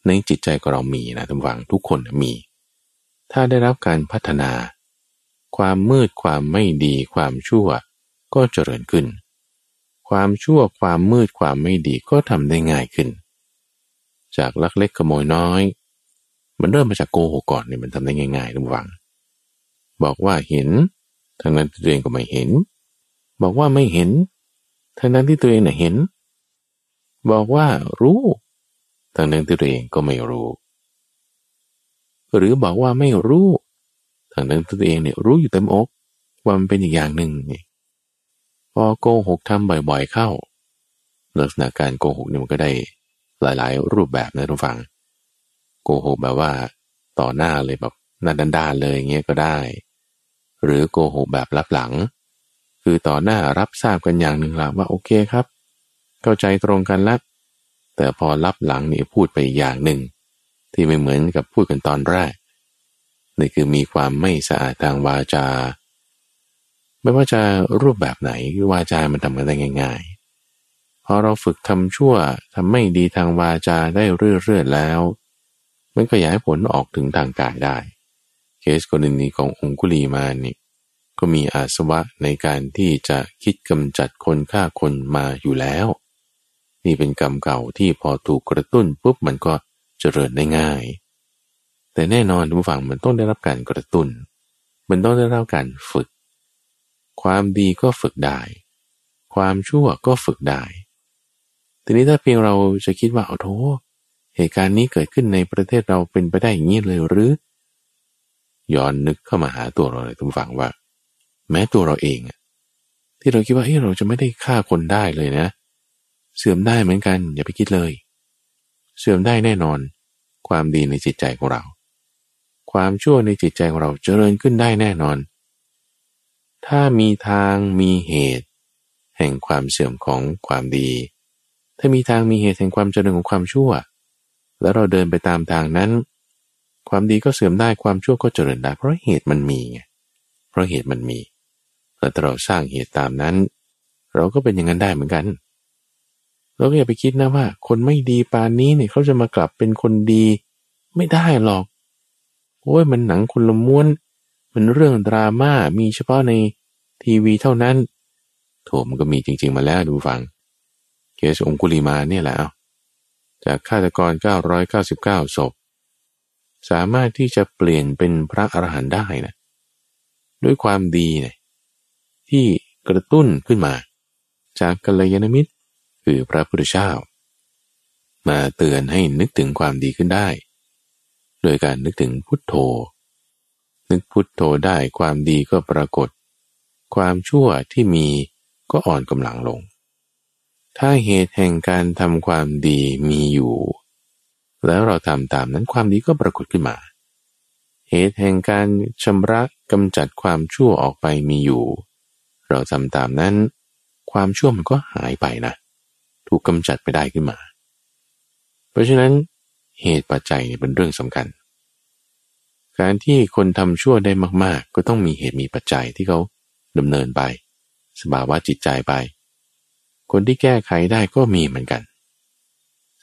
ในจิตใจของเรามีนะทุกฝังทุกคนมี ถ้าได้รับการพัฒนา ความมืดความไม่ดีความชั่วก็เจริญขึ้น ความชั่วความมืดความไม่ดีก็ทำได้ง่ายขึ้น จากลักเล็กขโมยน้อย มันเริ่มมาจากโกหกก่อนเนี่ยมันทำได้ง่ายๆทุกฝัง บอกว่าเห็นทั้งนั้นตัวเองก็ไม่เห็น บอกว่าไม่เห็นทั้งนั้นที่ตัวเองน่ะเห็น บอกว่ารู้ทั้งนั้นที่ตัวเองก็ไม่รู้ หรือบอกว่าไม่รู้ ทั้งนั้นตัวเองเนี่ยรู้อยู่เต็มอกว่ามันเป็นอีกอย่างหนึ่งนี่พอโกหกทำบ่อยๆเข้า ลักษณะการโกหกเนี่ยมันก็ได้หลายๆ รูปแบบนะทุกฝัง โกหกแบบว่าต่อหน้าเลยแบบหน้าด้านๆเลยเงี้ยก็ได้ หรือโกหกแบบรับหลัง คือต่อหน้ารับทราบกันอย่างหนึ่งละว่าโอเคครับ เข้าใจตรงกันแล้วแต่พอรับหลังนี่พูดไปอย่างหนึ่ง ที่ไม่เหมือนกับพูดกันตอนแรก นี่คือมีความไม่สะอาดทางวาจา ไม่ว่าจะรูปแบบไหนวาจามันทำกันได้ง่ายๆพอเราฝึกทำชั่วทำไม่ดีทางวาจาได้เรื่อยๆแล้ว มันก็อยากให้ผลออกถึงทางกายได้ เคสกรณีขององคุลีมานี่ก็มีอาสวะในการที่จะคิดกำจัดคนฆ่าคนมาอยู่แล้ว นี่เป็นกรรมเก่าที่พอถูกกระตุ้นปุ๊บมันก็เจริญได้ง่าย แต่แน่นอนทุกฝั่งมันต้องได้รับการกระตุ้น มันต้องได้รับการฝึก ความดีก็ฝึกได้ ความชั่วก็ฝึกได้ ทีนี้ถ้าเพียงเราจะคิดว่าเอาโทเหตุการณ์นี้เกิดขึ้นในประเทศเราเป็นไปได้อย่างนี้เลยหรือ ย้อนนึกเข้ามาหาตัวเราเลยทุกฝั่งว่า แม้ตัวเราเองที่เราคิดว่าเฮ้ยเราจะไม่ได้ฆ่าคนได้เลยนะ เสื่อมได้เหมือนกัน อย่าไปคิดเลย เสื่อมได้แน่นอน ความดีในจิตใจของเรา ความชั่วในจิตใจของเราเจริญขึ้นได้แน่นอน ถ้ามีทางมีเหตุ แห่งความเสื่อมของความดี ถ้ามีทางมีเหตุแห่งความเจริญของความชั่ว แล้วเราเดินไปตามทางนั้น ความดีก็เสื่อมได้ความชั่วก็เจริญได้ เพราะเหตุมันมีไงเพราะเหตุมันมีแล้วเราสร้างเหตุตามนั้น เราก็เป็นอย่างนั้นได้เหมือนกันเราก็อย่าไปคิดนะว่า คนไม่ดีปานนี้เนี่ยเขาจะมากลับเป็นคนดี ไม่ได้หรอก โอ้ยมันหนังคนละม้วน มันเรื่องดราม่ามีเฉพาะในทีวีเท่านั้น โถมันก็มีจริง ๆ มาแล้วดูฟัง เคสองคุลีมาเนี่ยแหละจากฆาตกร 999ศพสามารถที่จะเปลี่ยนเป็นพระอรหันต์ได้นะ ด้วยความดีเนี่ยที่กระตุ้นขึ้นมา จากกัลยาณมิตรคือพระพุทธเจ้ามาเตือนให้นึกถึงความดีขึ้นได้ โดยการนึกถึงพุทโธ นึกพุทโธได้ความดีก็ปรากฏ ความชั่วที่มีก็อ่อนกำลังลง ถ้าเหตุแห่งการทำความดีมีอยู่ แล้วเราทำตามนั้นความดีก็ปรากฏขึ้นมา เหตุแห่งการชำระกำจัดความชั่วออกไปมีอยู่ เราทำตามนั้น ความชั่วมันก็หายไปนะ ถูกกำจัดไปได้ขึ้นมา เพราะฉะนั้น เหตุปัจจัยเนี่ยเป็นเรื่องสำคัญ การที่คนทำชั่วได้มาก ๆ ก็ต้องมีเหตุมีปัจจัยที่เขาดำเนินไป สภาวะจิตใจไป คนที่แก้ไขได้ก็มีเหมือนกัน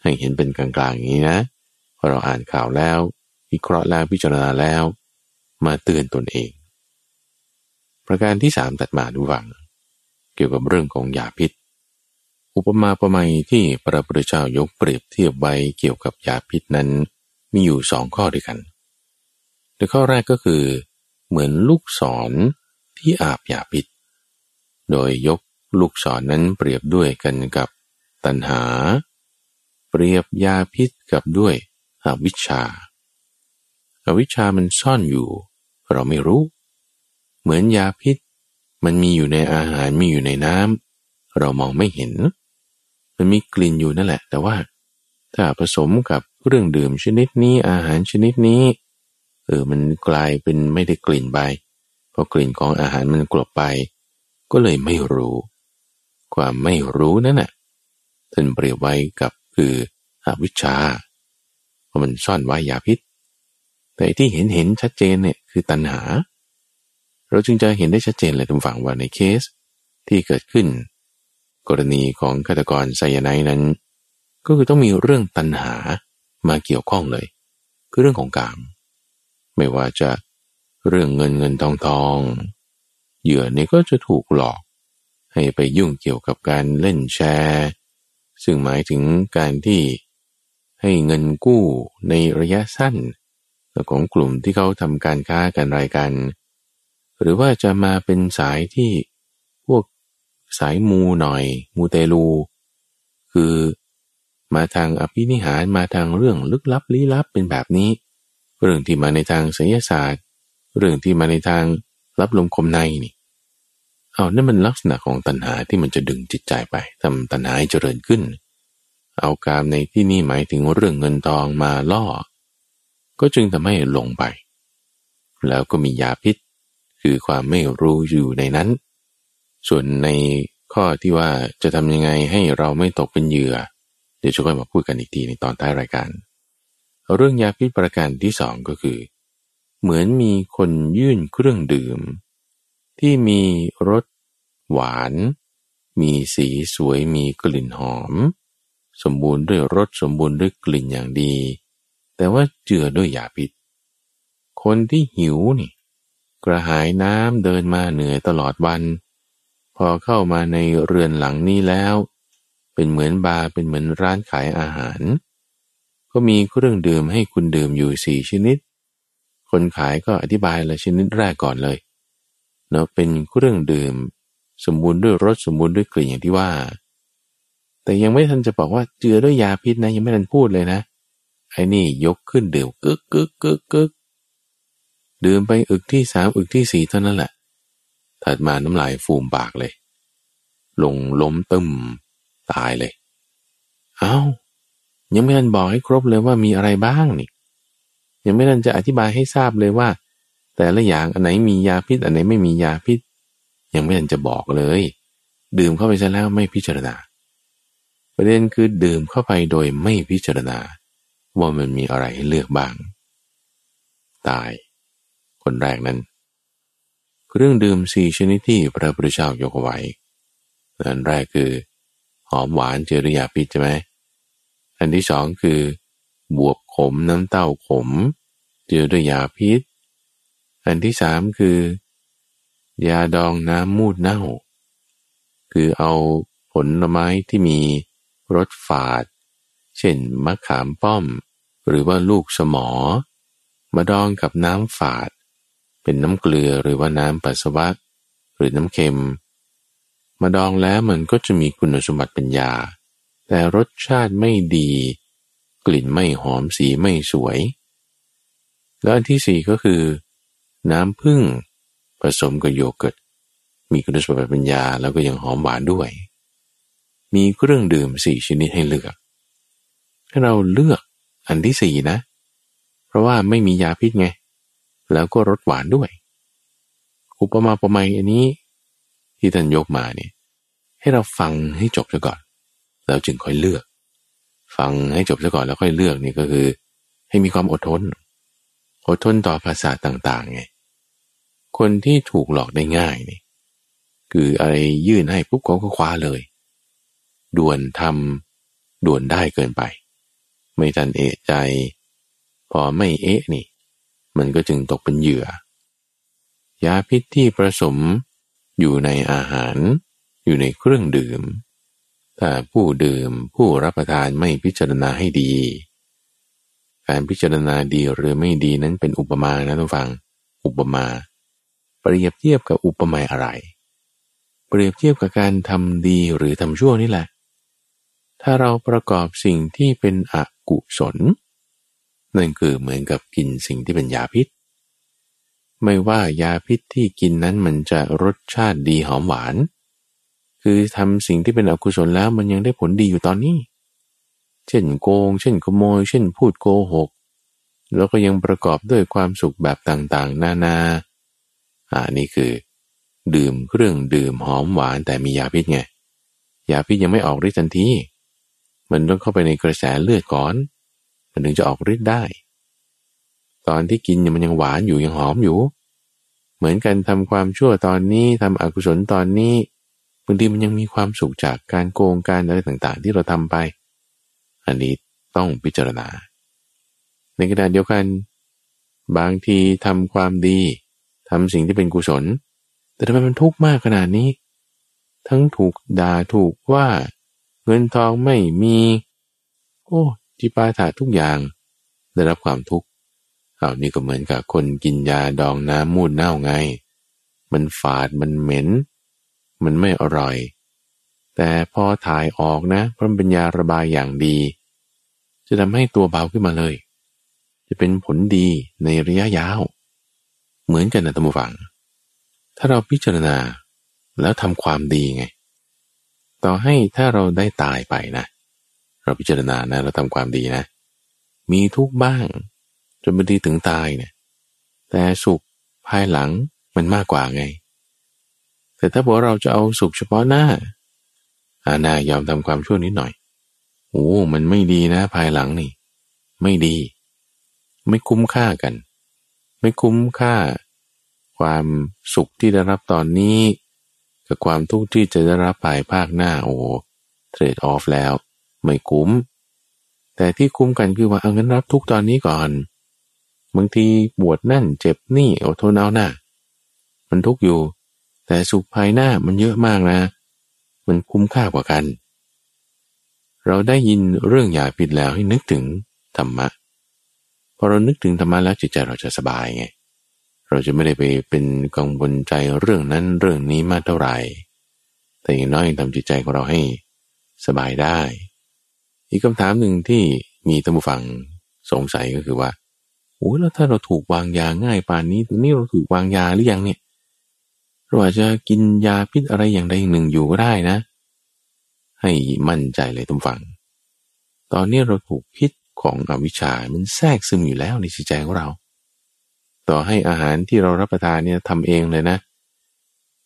ให้เห็นเป็นกลางๆอย่างนี้นะพอเราอ่านข่าวแล้ววิเคราะห์แล้วพิจารณาแล้ว มาเตือนตนเอง ประการที่สามตัดมาดูวัง เกี่ยวกับเรื่องของยาพิษ อุปมาประไมยที่พระพุทธเจ้ายกเปรียบเทียบไว้เกี่ยวกับยาพิษนั้น มีอยู่สองข้อด้วยกันโดยข้อแรกก็คือ เหมือนลูกศรที่อาบยาพิษ โดยยกลูกศรนนั้นเปรียบด้วยกันกับตัณหา เปรียบยาพิษกับด้วยอวิชชาอาวิชชามันซ่อนอยู่ เราไม่รู้ เหมือนยาพิษ มันมีอยู่ในอาหารมีอยู่ในน้ำเรามองไม่เห็น มันมีกลิ่นอยู่นั่นแหละ แต่ว่า ถ้าผสมกับเรื่องดื่มชนิดนี้อาหารชนิดนี้เออมันกลายเป็นไม่ได้กลิ่นไปเพราะกลิ่นของอาหารมันกลบไป ก็เลยไม่รู้ ความไม่รู้นั่นน่ะท่านเปรียบไว้กับคืออวิชชาเพราะมันซ่อนไว้ยาพิษ แต่ที่เห็นเห็นชัดเจนเนี่ยคือตัณหา เราจึงจะเห็นได้ชัดเจนเลยทุกฝั่งว่าในเคสที่เกิดขึ้น กรณีของฆาตกรไซยาไนนั้น ก็คือต้องมีเรื่องตัณหามาเกี่ยวข้องเลย คือเรื่องของกาม ไม่ว่าจะเรื่องเงินเงินทองทอง เหยื่อเนี่ยก็จะถูกหลอก ให้ไปยุ่งเกี่ยวกับการเล่นแชร์ ซึ่งหมายถึงการที่ให้เงินกู้ในระยะสั้นของกลุ่มที่เขาทำการค้ากันรายกัน หรือว่าจะมาเป็นสายที่ สายมูหน่อย มูเตลู คือมาทางอภินิหารมาทางเรื่องลึกลับลี้ลับเป็นแบบนี้ เรื่องที่มาในทางศิลศาสตร์ เรื่องที่มาในทางรับลมคมในนี่เอานั่นมันลักษณะของตัณหาที่มันจะดึงจิตใจไปทำตัณหาให้เจริญขึ้น เอากามในที่นี่หมายถึงเรื่องเงินทองมาล่อ ก็จึงทำให้หลงไป แล้วก็มียาพิษ คือความไม่รู้อยู่ในนั้น ส่วนในข้อที่ว่าจะทำยังไงให้เราไม่ตกเป็นเหยื่อ เดี๋ยวจะค่อยมาพูดกันอีกทีในตอนท้ายรายการ เรื่องยาพิษประการที่สองก็คือ เหมือนมีคนยื่นเครื่องดื่ม ที่มีรสหวาน มีสีสวยมีกลิ่นหอม สมบูรณ์ด้วยรสสมบูรณ์ด้วยกลิ่นอย่างดี แต่ว่าเจือด้วยยาพิษ คนที่หิวนี่ กระหายน้ำเดินมาเหนื่อยตลอดวัน พอเข้ามาในเรือนหลังนี้แล้ว เป็นเหมือนบาร์เป็นเหมือนร้านขายอาหาร ก็มีเครื่องดื่มให้คุณดื่มอยู่สี่ชนิด คนขายก็อธิบายละชนิดแรกก่อนเลยเนาะเป็นเครื่องดื่ม สมบูรณ์ด้วยรสสมบูรณ์ด้วยกลิ่นอย่างที่ว่า แต่ยังไม่ทันจะบอกว่าเจือด้วยยาพิษนะ ยังไม่ทันพูดเลยนะไอ้นี่ยกขึ้นดื่มกึกกึกกึกกึกดื่มไปอึกที่สามอึกที่สี่เท่านั้นแหละ ถัดมาน้ำลายฟูมปากเลย ลงล้มตึมตายเลย เอา้า ยังไม่ทันบอกให้ครบเลยว่ามีอะไรบ้างนี่ ยังไม่ทันจะอธิบายให้ทราบเลยว่า แต่ละอย่างอันไหนมียาพิษ อันไหนไม่มียาพิษ ยังไม่ทันจะบอกเลย ดื่มเข้าไปซะแล้วไม่พิจารณา ประเด็นคือดื่มเข้าไปโดยไม่พิจารณา ว่ามันมีอะไรให้เลือกบ้าง ตาย คนแรกนั้น เครื่องดื่มสี่ชนิดที่พระพุทธเจ้ายกไว้อันแรกคือ หอมหวานเจริยาพิษใช่ไหมอันที่สองคือบวบขมน้ำเต้าขม เจอด้วยยาพิษ อันที่สามคือ ยาดองน้ำมูดเน่า คือเอาผลไม้ที่มีรสฝาด เช่นมะขามป้อม หรือว่าลูกสมอ มาดองกับน้ำฝาด เป็นน้ำเกลือหรือว่าน้ำปัสสาวะ หรือน้ำเค็ม มาดองแล้วมันก็จะมีคุณสมบัติเป็นยา แต่รสชาติไม่ดี กลิ่นไม่หอมสีไม่สวย แล้วอันที่สี่ก็คือ น้ำผึ้งผสมกับโยเกิร์ตมีคุณสมบัติปัญญาแล้วก็ยังหอมหวานด้วย มีเครื่องดื่มสี่ชนิดให้เลือกให้เราเลือกอันที่สี่นะ เพราะว่าไม่มียาพิษไง แล้วก็รสหวานด้วย อุปมาประไมอันนี้ ที่ท่านยกมาเนี่ยให้เราฟังให้จบซะก่อน แล้วจึงค่อยเลือก ฟังให้จบซะก่อนแล้วค่อยเลือกนี่ก็คือ ให้มีความอดทน อดทนต่อภาษาต่างๆไงคนที่ถูกหลอกได้ง่ายนี่คืออะไรยื่นให้ปุ๊บเขาก็คว้าเลย ด่วนทำด่วนได้เกินไป ไม่ทันเอะใจ พอไม่เอะนี่ มันก็จึงตกเป็นเหยื่อ ยาพิษที่ผสมอยู่ในอาหาร อยู่ในเครื่องดื่ม ถ้าผู้ดื่มผู้รับประทานไม่พิจารณาให้ดี การพิจารณาดีหรือไม่ดีนั้นเป็นอุปมานะทุกฟัง อุปมาเปรียบเทียบกับอุปมาอะไร เปรียบเทียบกับการทำดีหรือทำชั่วนี่แหละ ถ้าเราประกอบสิ่งที่เป็นอกุศล นั่นคือเหมือนกับกินสิ่งที่เป็นยาพิษ ไม่ว่ายาพิษที่กินนั้นมันจะรสชาติดีหอมหวาน คือทำสิ่งที่เป็นอกุศลแล้วมันยังได้ผลดีอยู่ตอนนี้ เช่นโกง เช่นขโมย เช่นพูดโกหก แล้วก็ยังประกอบด้วยความสุขแบบต่างๆ นานาอ่านี่คือ ดื่มเครื่องดื่มหอมหวานแต่มียาพิษไงยาพิษยังไม่ออกฤทธิ์ทันทีมันต้องเข้าไปในกระแสเลือดก่อน มันถึงจะออกฤทธิ์ได้ ตอนที่กินมันยังหวานอยู่ยังหอมอยู่ เหมือนกันทำความชั่วตอนนี้ทำอกุศลตอนนี้บางทีมันยังมีความสุขจากการโกงการอะไรต่างๆ ที่เราทำไป อันนี้ต้องพิจารณา ในขณะเดียวกัน บางทีทำความดีทำสิ่งที่เป็นกุศล แต่ทำไมมันทุกข์มากขนาดนี้ ทั้งถูกด่าถูกว่า เงินทองไม่มี โอ้ จิปาถาทุกอย่างได้รับความทุกข์เอานี่ก็เหมือนกับคนกินยาดองน้ำมูดเน่าไง มันฝาดมันเหม็น มันไม่อร่อย แต่พอถ่ายออกนะเพราะมันเป็นยาระบายอย่างดี จะทำให้ตัวเบาขึ้นมาเลย จะเป็นผลดีในระยะยาว เหมือนกันนะตัมบูฟัง ถ้าเราพิจารณาแล้วทำความดีไง ต่อให้ถ้าเราได้ตายไปนะเราพิจารณานะเราทำความดีนะ มีทุกบ้าง จนบางทีถึงตายเนี่ย แต่สุขภายหลังมันมากกว่าไง แต่ถ้าบอกเราจะเอาสุขเฉพาะหน้าอาณายอมทำความชั่วนิดหน่อยโอ้มันไม่ดีนะ ภายหลังนี่ ไม่ดี ไม่คุ้มค่ากัน ไม่คุ้มค่า ความสุขที่ได้รับตอนนี้ กับความทุกข์ที่จะได้รับภายภาคหน้าโอ้เทรดออฟแล้ว ไม่คุ้ม แต่ที่คุ้มกันคือว่าเอาเงินรับทุกตอนนี้ก่อน บางทีปวดนั่นเจ็บนี่อดทนเอาหน้ามันทุกอยู่ แต่สุขภายหน้ามันเยอะมากนะ มันคุ้มค่ากว่ากัน เราได้ยินเรื่องยาพิษแล้วให้นึกถึงธรรมะพอเรานึกถึงธรรมะแล้วจิตใจเราจะสบายไงเราจะไม่ได้ไปเป็นกังวลใจเรื่องนั้นเรื่องนี้มากเท่าไหร่ แต่อย่างน้อยทำจิตใจของเราให้สบายได้ อีกคำถามหนึ่งที่มีท่านผู้ฟังสงสัยก็คือว่าโอ้แล้วถ้าเราถูกวางยาง่ายป่านนี้ตอนนี้เราถูกวางยาหรือยังเนี่ยเราอาจจะกินยาพิษอะไรอย่างใดอย่างหนึ่งอยู่ก็ได้นะ ให้มั่นใจเลยทุกฝัง ตอนนี้เราถูกพิษของอวิชชา มันแทรกซึมอยู่แล้วในจิตใจของเรา ต่อให้อาหารที่เรารับประทานเนี่ยทำเองเลยนะ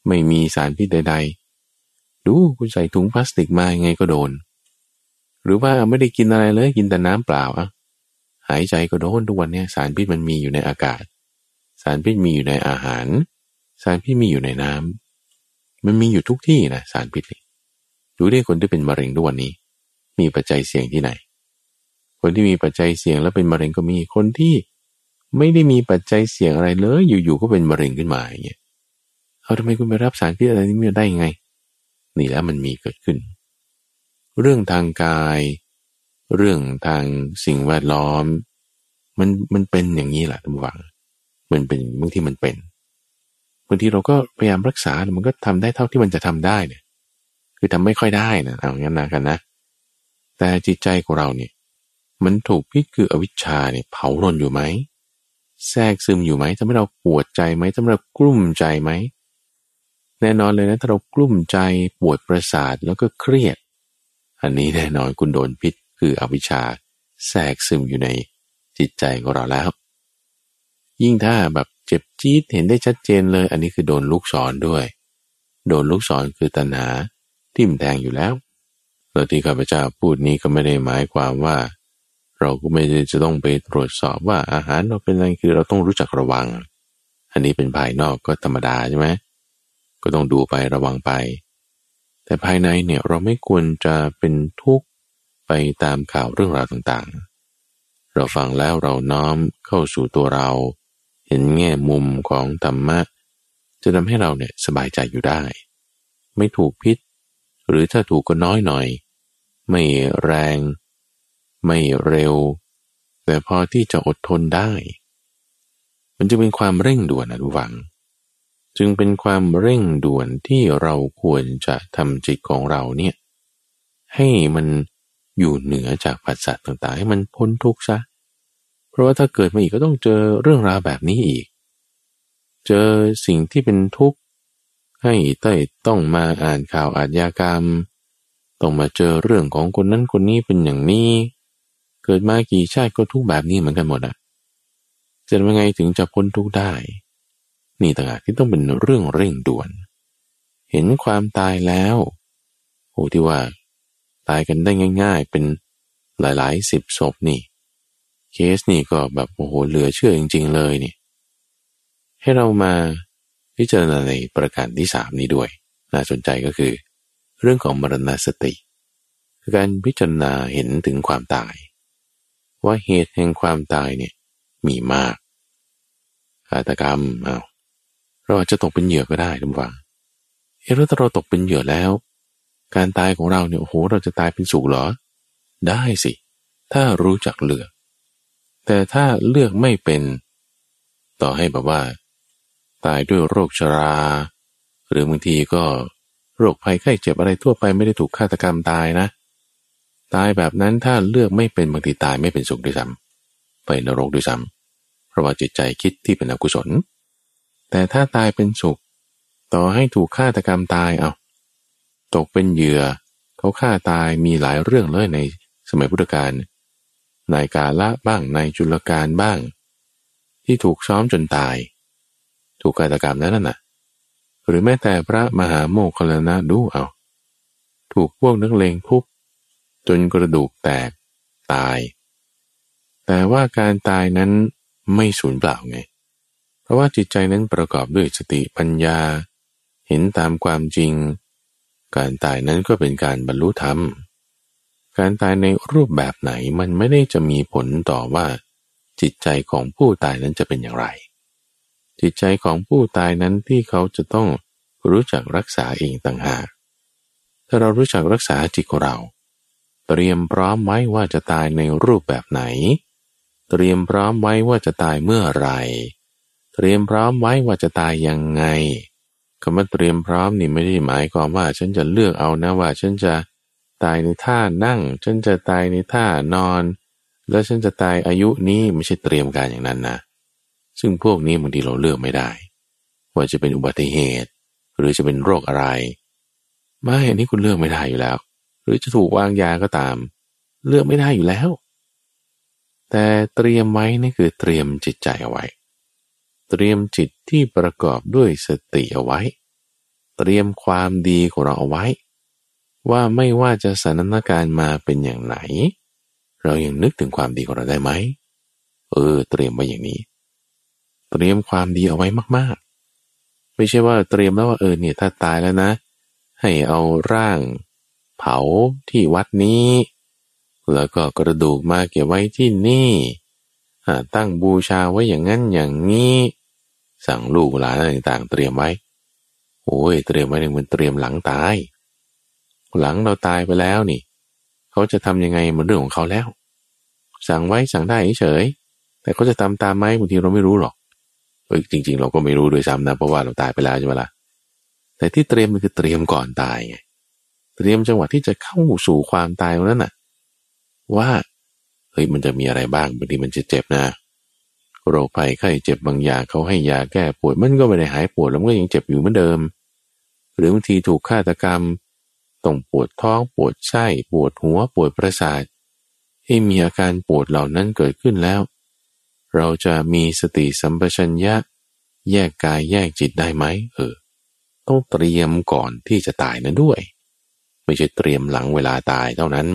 ไม่มีสารพิษใด ๆ ดูคุณใส่ถุงพลาสติกมายังไงก็โดน หรือว่าไม่ได้กินอะไรเลยกินแต่น้ำเปล่าอะหายใจก็โดนทุกวันเนี้สารพิษมันมีอยู่ในอากาศ สารพิษมีอยู่ในอาหาร สารพิษมีอยู่ในน้ำมันมีอยู่ทุกที่นะสารพิษดูได้คนที่เป็นมะเร็งทุกวันนี้ มีปัจจัยเสี่ยงที่ไหน คนที่มีปัจจัยเสี่ยงแล้วเป็นมะเร็งก็มีคนที่ไม่ได้มีปัจจัยเสี่ยงอะไรเลย อยู่ๆก็เป็นมะเร็งขึ้นมาอย่างเงี้ยเอาทำไมคุณไปรับสารพิษอะไรนี้ไม่ได้ยังไง นี่แล้วมันมีเกิดขึ้น เรื่องทางกาย เรื่องทางสิ่งแวดล้อม มันมันเป็นอย่างนี้แหละทุกฝังมันเป็นบางที่มันเป็นบางทีเราก็พยายามรักษามันก็ทำได้เท่าที่มันจะทำได้เนี่ย คือทำไม่ค่อยได้นะเอางั้นนะกันนะ แต่จิตใจของเราเนี่ย มันถูกพิษคืออวิชชาเนี่ยเผารนอยู่ไหมแทรกซึมอยู่ไหมทำให้เราปวดใจไหมทำให้เรากลุ้มใจไหมแน่นอนเลยนะถ้าเรากลุ้มใจปวดประสาทแล้วก็เครียด อันนี้แน่นอนคุณโดนพิษคืออวิชชาแทรกซึมอยู่ในจิตใจของเราแล้ว ยิ่งถ้าแบบเจ็บจี๊ดเห็นได้ชัดเจนเลย อันนี้คือโดนลูกศรด้วย โดนลูกศรคือตัณหาทิ่มแทงอยู่แล้วแล้วที่ข้าพเจ้าพูดนี้ก็ไม่ได้หมายความว่า เราก็ไม่ได้จะต้องไปตรวจสอบว่าอาหารเราเป็นอะไรคือเราต้องรู้จักระวัง อันนี้เป็นภายนอกก็ธรรมดาใช่ไหมก็ต้องดูไประวังไป แต่ภายในเนี่ยเราไม่ควรจะเป็นทุกข์ไปตามข่าวเรื่องราวต่างๆ เราฟังแล้วเราน้อมเข้าสู่ตัวเรา เห็นแง่มุมของธรรมะ จะทำให้เราเนี่ยสบายใจอยู่ได้ ไม่ถูกพิษ หรือถ้าถูกก็น้อยหน่อย ไม่แรง ไม่เร็ว แต่พอที่จะอดทนได้ มันจะเป็นความเร่งด่วนนะทุกฝัง จึงเป็นความเร่งด่วนที่เราควรจะทำจิตของเราเนี่ยให้มันอยู่เหนือจากปัจจัยต่างๆ ให้มันพ้นทุกข์ซะ เพราะว่าถ้าเกิดมาอีกก็ต้องเจอเรื่องราวแบบนี้อีก เจอสิ่งที่เป็นทุกข์ ให้ต้ต้องมาอ่านข่าวอาชญากรรม ต้องมาเจอเรื่องของคนนั้นคนนี้เป็นอย่างนี้ เกิดมากี่ชาติก็ทุกแบบนี้เหมือนกันหมดอะจะทำยังไงถึงจะพ้นทุกข์ได้ นี่ต่างหากที่ต้องเป็นเรื่องเร่งด่วน เห็นความตายแล้วโอ้ที่ว่า ตายกันได้ง่าย ๆ เป็นหลายๆสิบศพนี่ เคสนี่ก็แบบโอ้โหเหลือเชื่อจริง ๆ เลยนี่ ให้เรามาพิจารณาในประการที่สามนี้ด้วย น่าสนใจก็คือ เรื่องของมรณสติคือการพิจารณาเห็นถึงความตาย ว่าเหตุแห่งความตายเนี่ยมีมากฆาตกรรมเอา เราอาจจะตกเป็นเหยื่อก็ได้ทุกฝังเออถ้าเราตกเป็นเหยื่อแล้ว การตายของเราเนี่ยโอ้โหเราจะตายเป็นสุขเหรอ ได้สิ ถ้ารู้จักเลือก แต่ถ้าเลือกไม่เป็น ต่อให้แบบว่า ตายด้วยโรคชรา หรือบางทีก็โรคภัยไข้เจ็บอะไรทั่วไปไม่ได้ถูกฆาตกรรมตายนะ ตายแบบนั้นถ้าเลือกไม่เป็นบางทีตายไม่เป็นสุขด้วยซ้ำไปนรกด้วยซ้ำเพราะว่าจิตใจคิดที่เป็นอกุศล แต่ถ้าตายเป็นสุข ต่อให้ถูกฆาตกรรมตายเอาตกเป็นเหยื่อเขาฆ่าตายมีหลายเรื่องเลยในสมัยพุทธกาลนายกาละบ้างนายจุลการบ้าง ที่ถูกซ้อมจนตาย ถูกฆาตกรรมนั้นน่ะ หรือแม้แต่พระมหาโมคคลนะดูเอา ถูกพวกนักเลงทุบจนกระดูกแตกตาย แต่ว่าการตายนั้นไม่สูญเปล่าไง เพราะว่าจิตใจนั้นประกอบด้วยสติปัญญา เห็นตามความจริง การตายนั้นก็เป็นการบรรลุธรรม การตายในรูปแบบไหนมันไม่ได้จะมีผลต่อว่า จิตใจของผู้ตายนั้นจะเป็นอย่างไร จิตใจของผู้ตายนั้นที่เขาจะต้องรู้จักรักษาเองต่างหากถ้าเรารู้จักรักษาจิตของเรา เตรียมพร้อมไว้ว่าจะตายในรูปแบบไหน เตรียมพร้อมไว้ว่าจะตายเมื่อไร เตรียมพร้อมไว้ว่าจะตายยังไงคำว่าเตรียมพร้อมนี่ไม่ได้หมายความว่า ฉันจะเลือกเอานะว่า ฉันจะตายในท่านั่ง ฉันจะตายในท่านอน แล้วฉันจะตายอายุนี้ไม่ใช่เตรียมการอย่างนั้นนะซึ่งพวกนี้บางทีเราเลือกไม่ได้ ว่าจะเป็นอุบัติเหตุ หรือจะเป็นโรคอะไรไม่อันนี้คุณเลือกไม่ได้อยู่แล้ว หรือจะถูกวางยาก็ตาม เลือกไม่ได้อยู่แล้ว แต่เตรียมไว้นี่คือเตรียมจิตใจเอาไว้ เตรียมจิตที่ประกอบด้วยสติเอาไว้ เตรียมความดีของเราเอาไว้ ว่าไม่ว่าจะสถานการณ์มาเป็นอย่างไหน เรายังนึกถึงความดีของเราได้ไหมเออ เตรียมไว้อย่างนี้ เตรียมความดีเอาไว้มาก ๆ ไม่ใช่ว่าเตรียมแล้วว่าเออเนี่ยถ้าตายแล้วนะ ให้เอาร่างเผาที่วัดนี้ แล้วก็กระดูกมาเก็บไว้ที่นี่ตั้งบูชาไว้อย่างนั้นอย่างนี้ สั่งลูกหลานอะไรต่างๆ เตรียมไว้ โอ้ยเตรียมไว้เนี่ยมันเตรียมหลังตาย หลังเราตายไปแล้วนี่ เขาจะทำยังไงมันเรื่องของเขาแล้ว สั่งไว้สั่งได้เฉย แต่เขาจะทำตามไหมบางทีเราไม่รู้หรอกจริง ๆ เราก็ไม่รู้ด้วยซ้ำนะเพราะว่าเราตายไปแล้วใช่ไหมละ่ะแต่ที่เตรียมมันคือเตรียมก่อนตายไงเตรียมจังหวะที่จะเข้าสู่ความตายนั้นน่ะ ว่าเฮ้ยมันจะมีอะไรบ้างบางทีมันจะเจ็บนะ โรคภัยไข้เจ็บบางอย่างเขาให้ยาแก้ปวด มันก็ไม่ได้หายปวดแล้วมันก็ยังเจ็บอยู่เหมือนเดิม หรือบางทีถูกฆาตกรรมต้องปวดท้องปวดไส้ปวดหัวปวดประสาทให้มีอาการปวดเหล่านั้นเกิดขึ้นแล้ว เราจะมีสติสัมปชัญญะ แยกกายแยกจิตได้ไหมเออต้องเตรียมก่อนที่จะตายนั้นด้วย ไม่ใช่เตรียมหลังเวลาตายเท่านั้น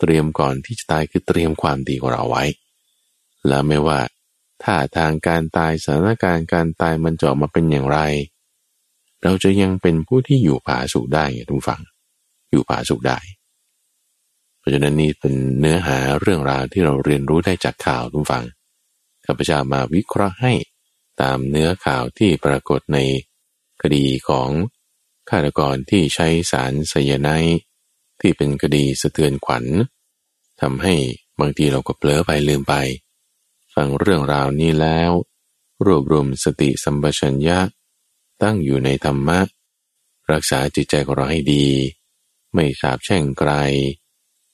เตรียมก่อนที่จะตายคือเตรียมความดีของเราไว้ แล้วไม่ว่า ถ้าทางการตายสถานการณ์การตายมันจะออกมาเป็นอย่างไร เราจะยังเป็นผู้ที่อยู่ผาสุขได้ไงทุกฝั่งอยู่ผาสุขได้ เพราะฉะนั้นนี่เป็นเนื้อหาเรื่องราวที่เราเรียนรู้ได้จากข่าวทุกฝั่งข้าพเจ้ามาวิเคราะห์ให้ตามเนื้อข่าวที่ปรากฏในคดีของฆาตกรที่ใช้สารไซยาไนที่เป็นคดีสะเทือนขวัญทำให้บางทีเราก็เผลอไปลืมไป ฟังเรื่องราวนี้แล้ว รวบรวมสติสัมปชัญญะ ตั้งอยู่ในธรรมะ รักษาจิตใจของเราให้ดี ไม่สาบแช่งไกล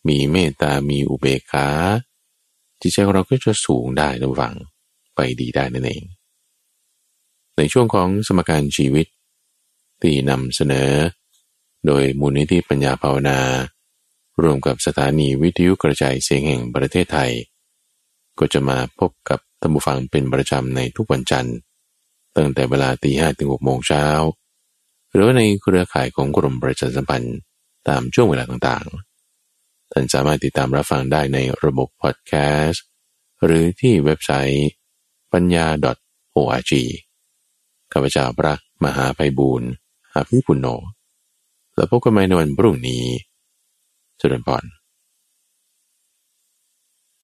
มีเมตตา มีอุเบกขา จิตใจของเราก็จะสูงได้ระวังไปดีได้นั่นเอง ในช่วงของสมการชีวิต ที่นำเสนอ โดยมูลนิธิปัญญาภาวนารวมกับสถานีวิทยุกระจายเสียงแห่งประเทศไทย ก็จะมาพบกับท่านผู้ฟังเป็นประจำในทุกวันจันทร์ ตั้งแต่เวลาตีห้ถึงหกโมงเช้า หรือในเครือข่ายของกรมประชาสัมพันธ์ตามช่วงเวลาต่างๆ ท่านสามารถติดตามรับฟังได้ในระบบพอดแคสต์ หรือที่เว็บไซต์ปัญญา .org ข้าพเจ้าพระมหาไพบูรณ์อาภิปุณโญแล้วพบกันใหม่ในวันพรุ่งนี้ เจริญพร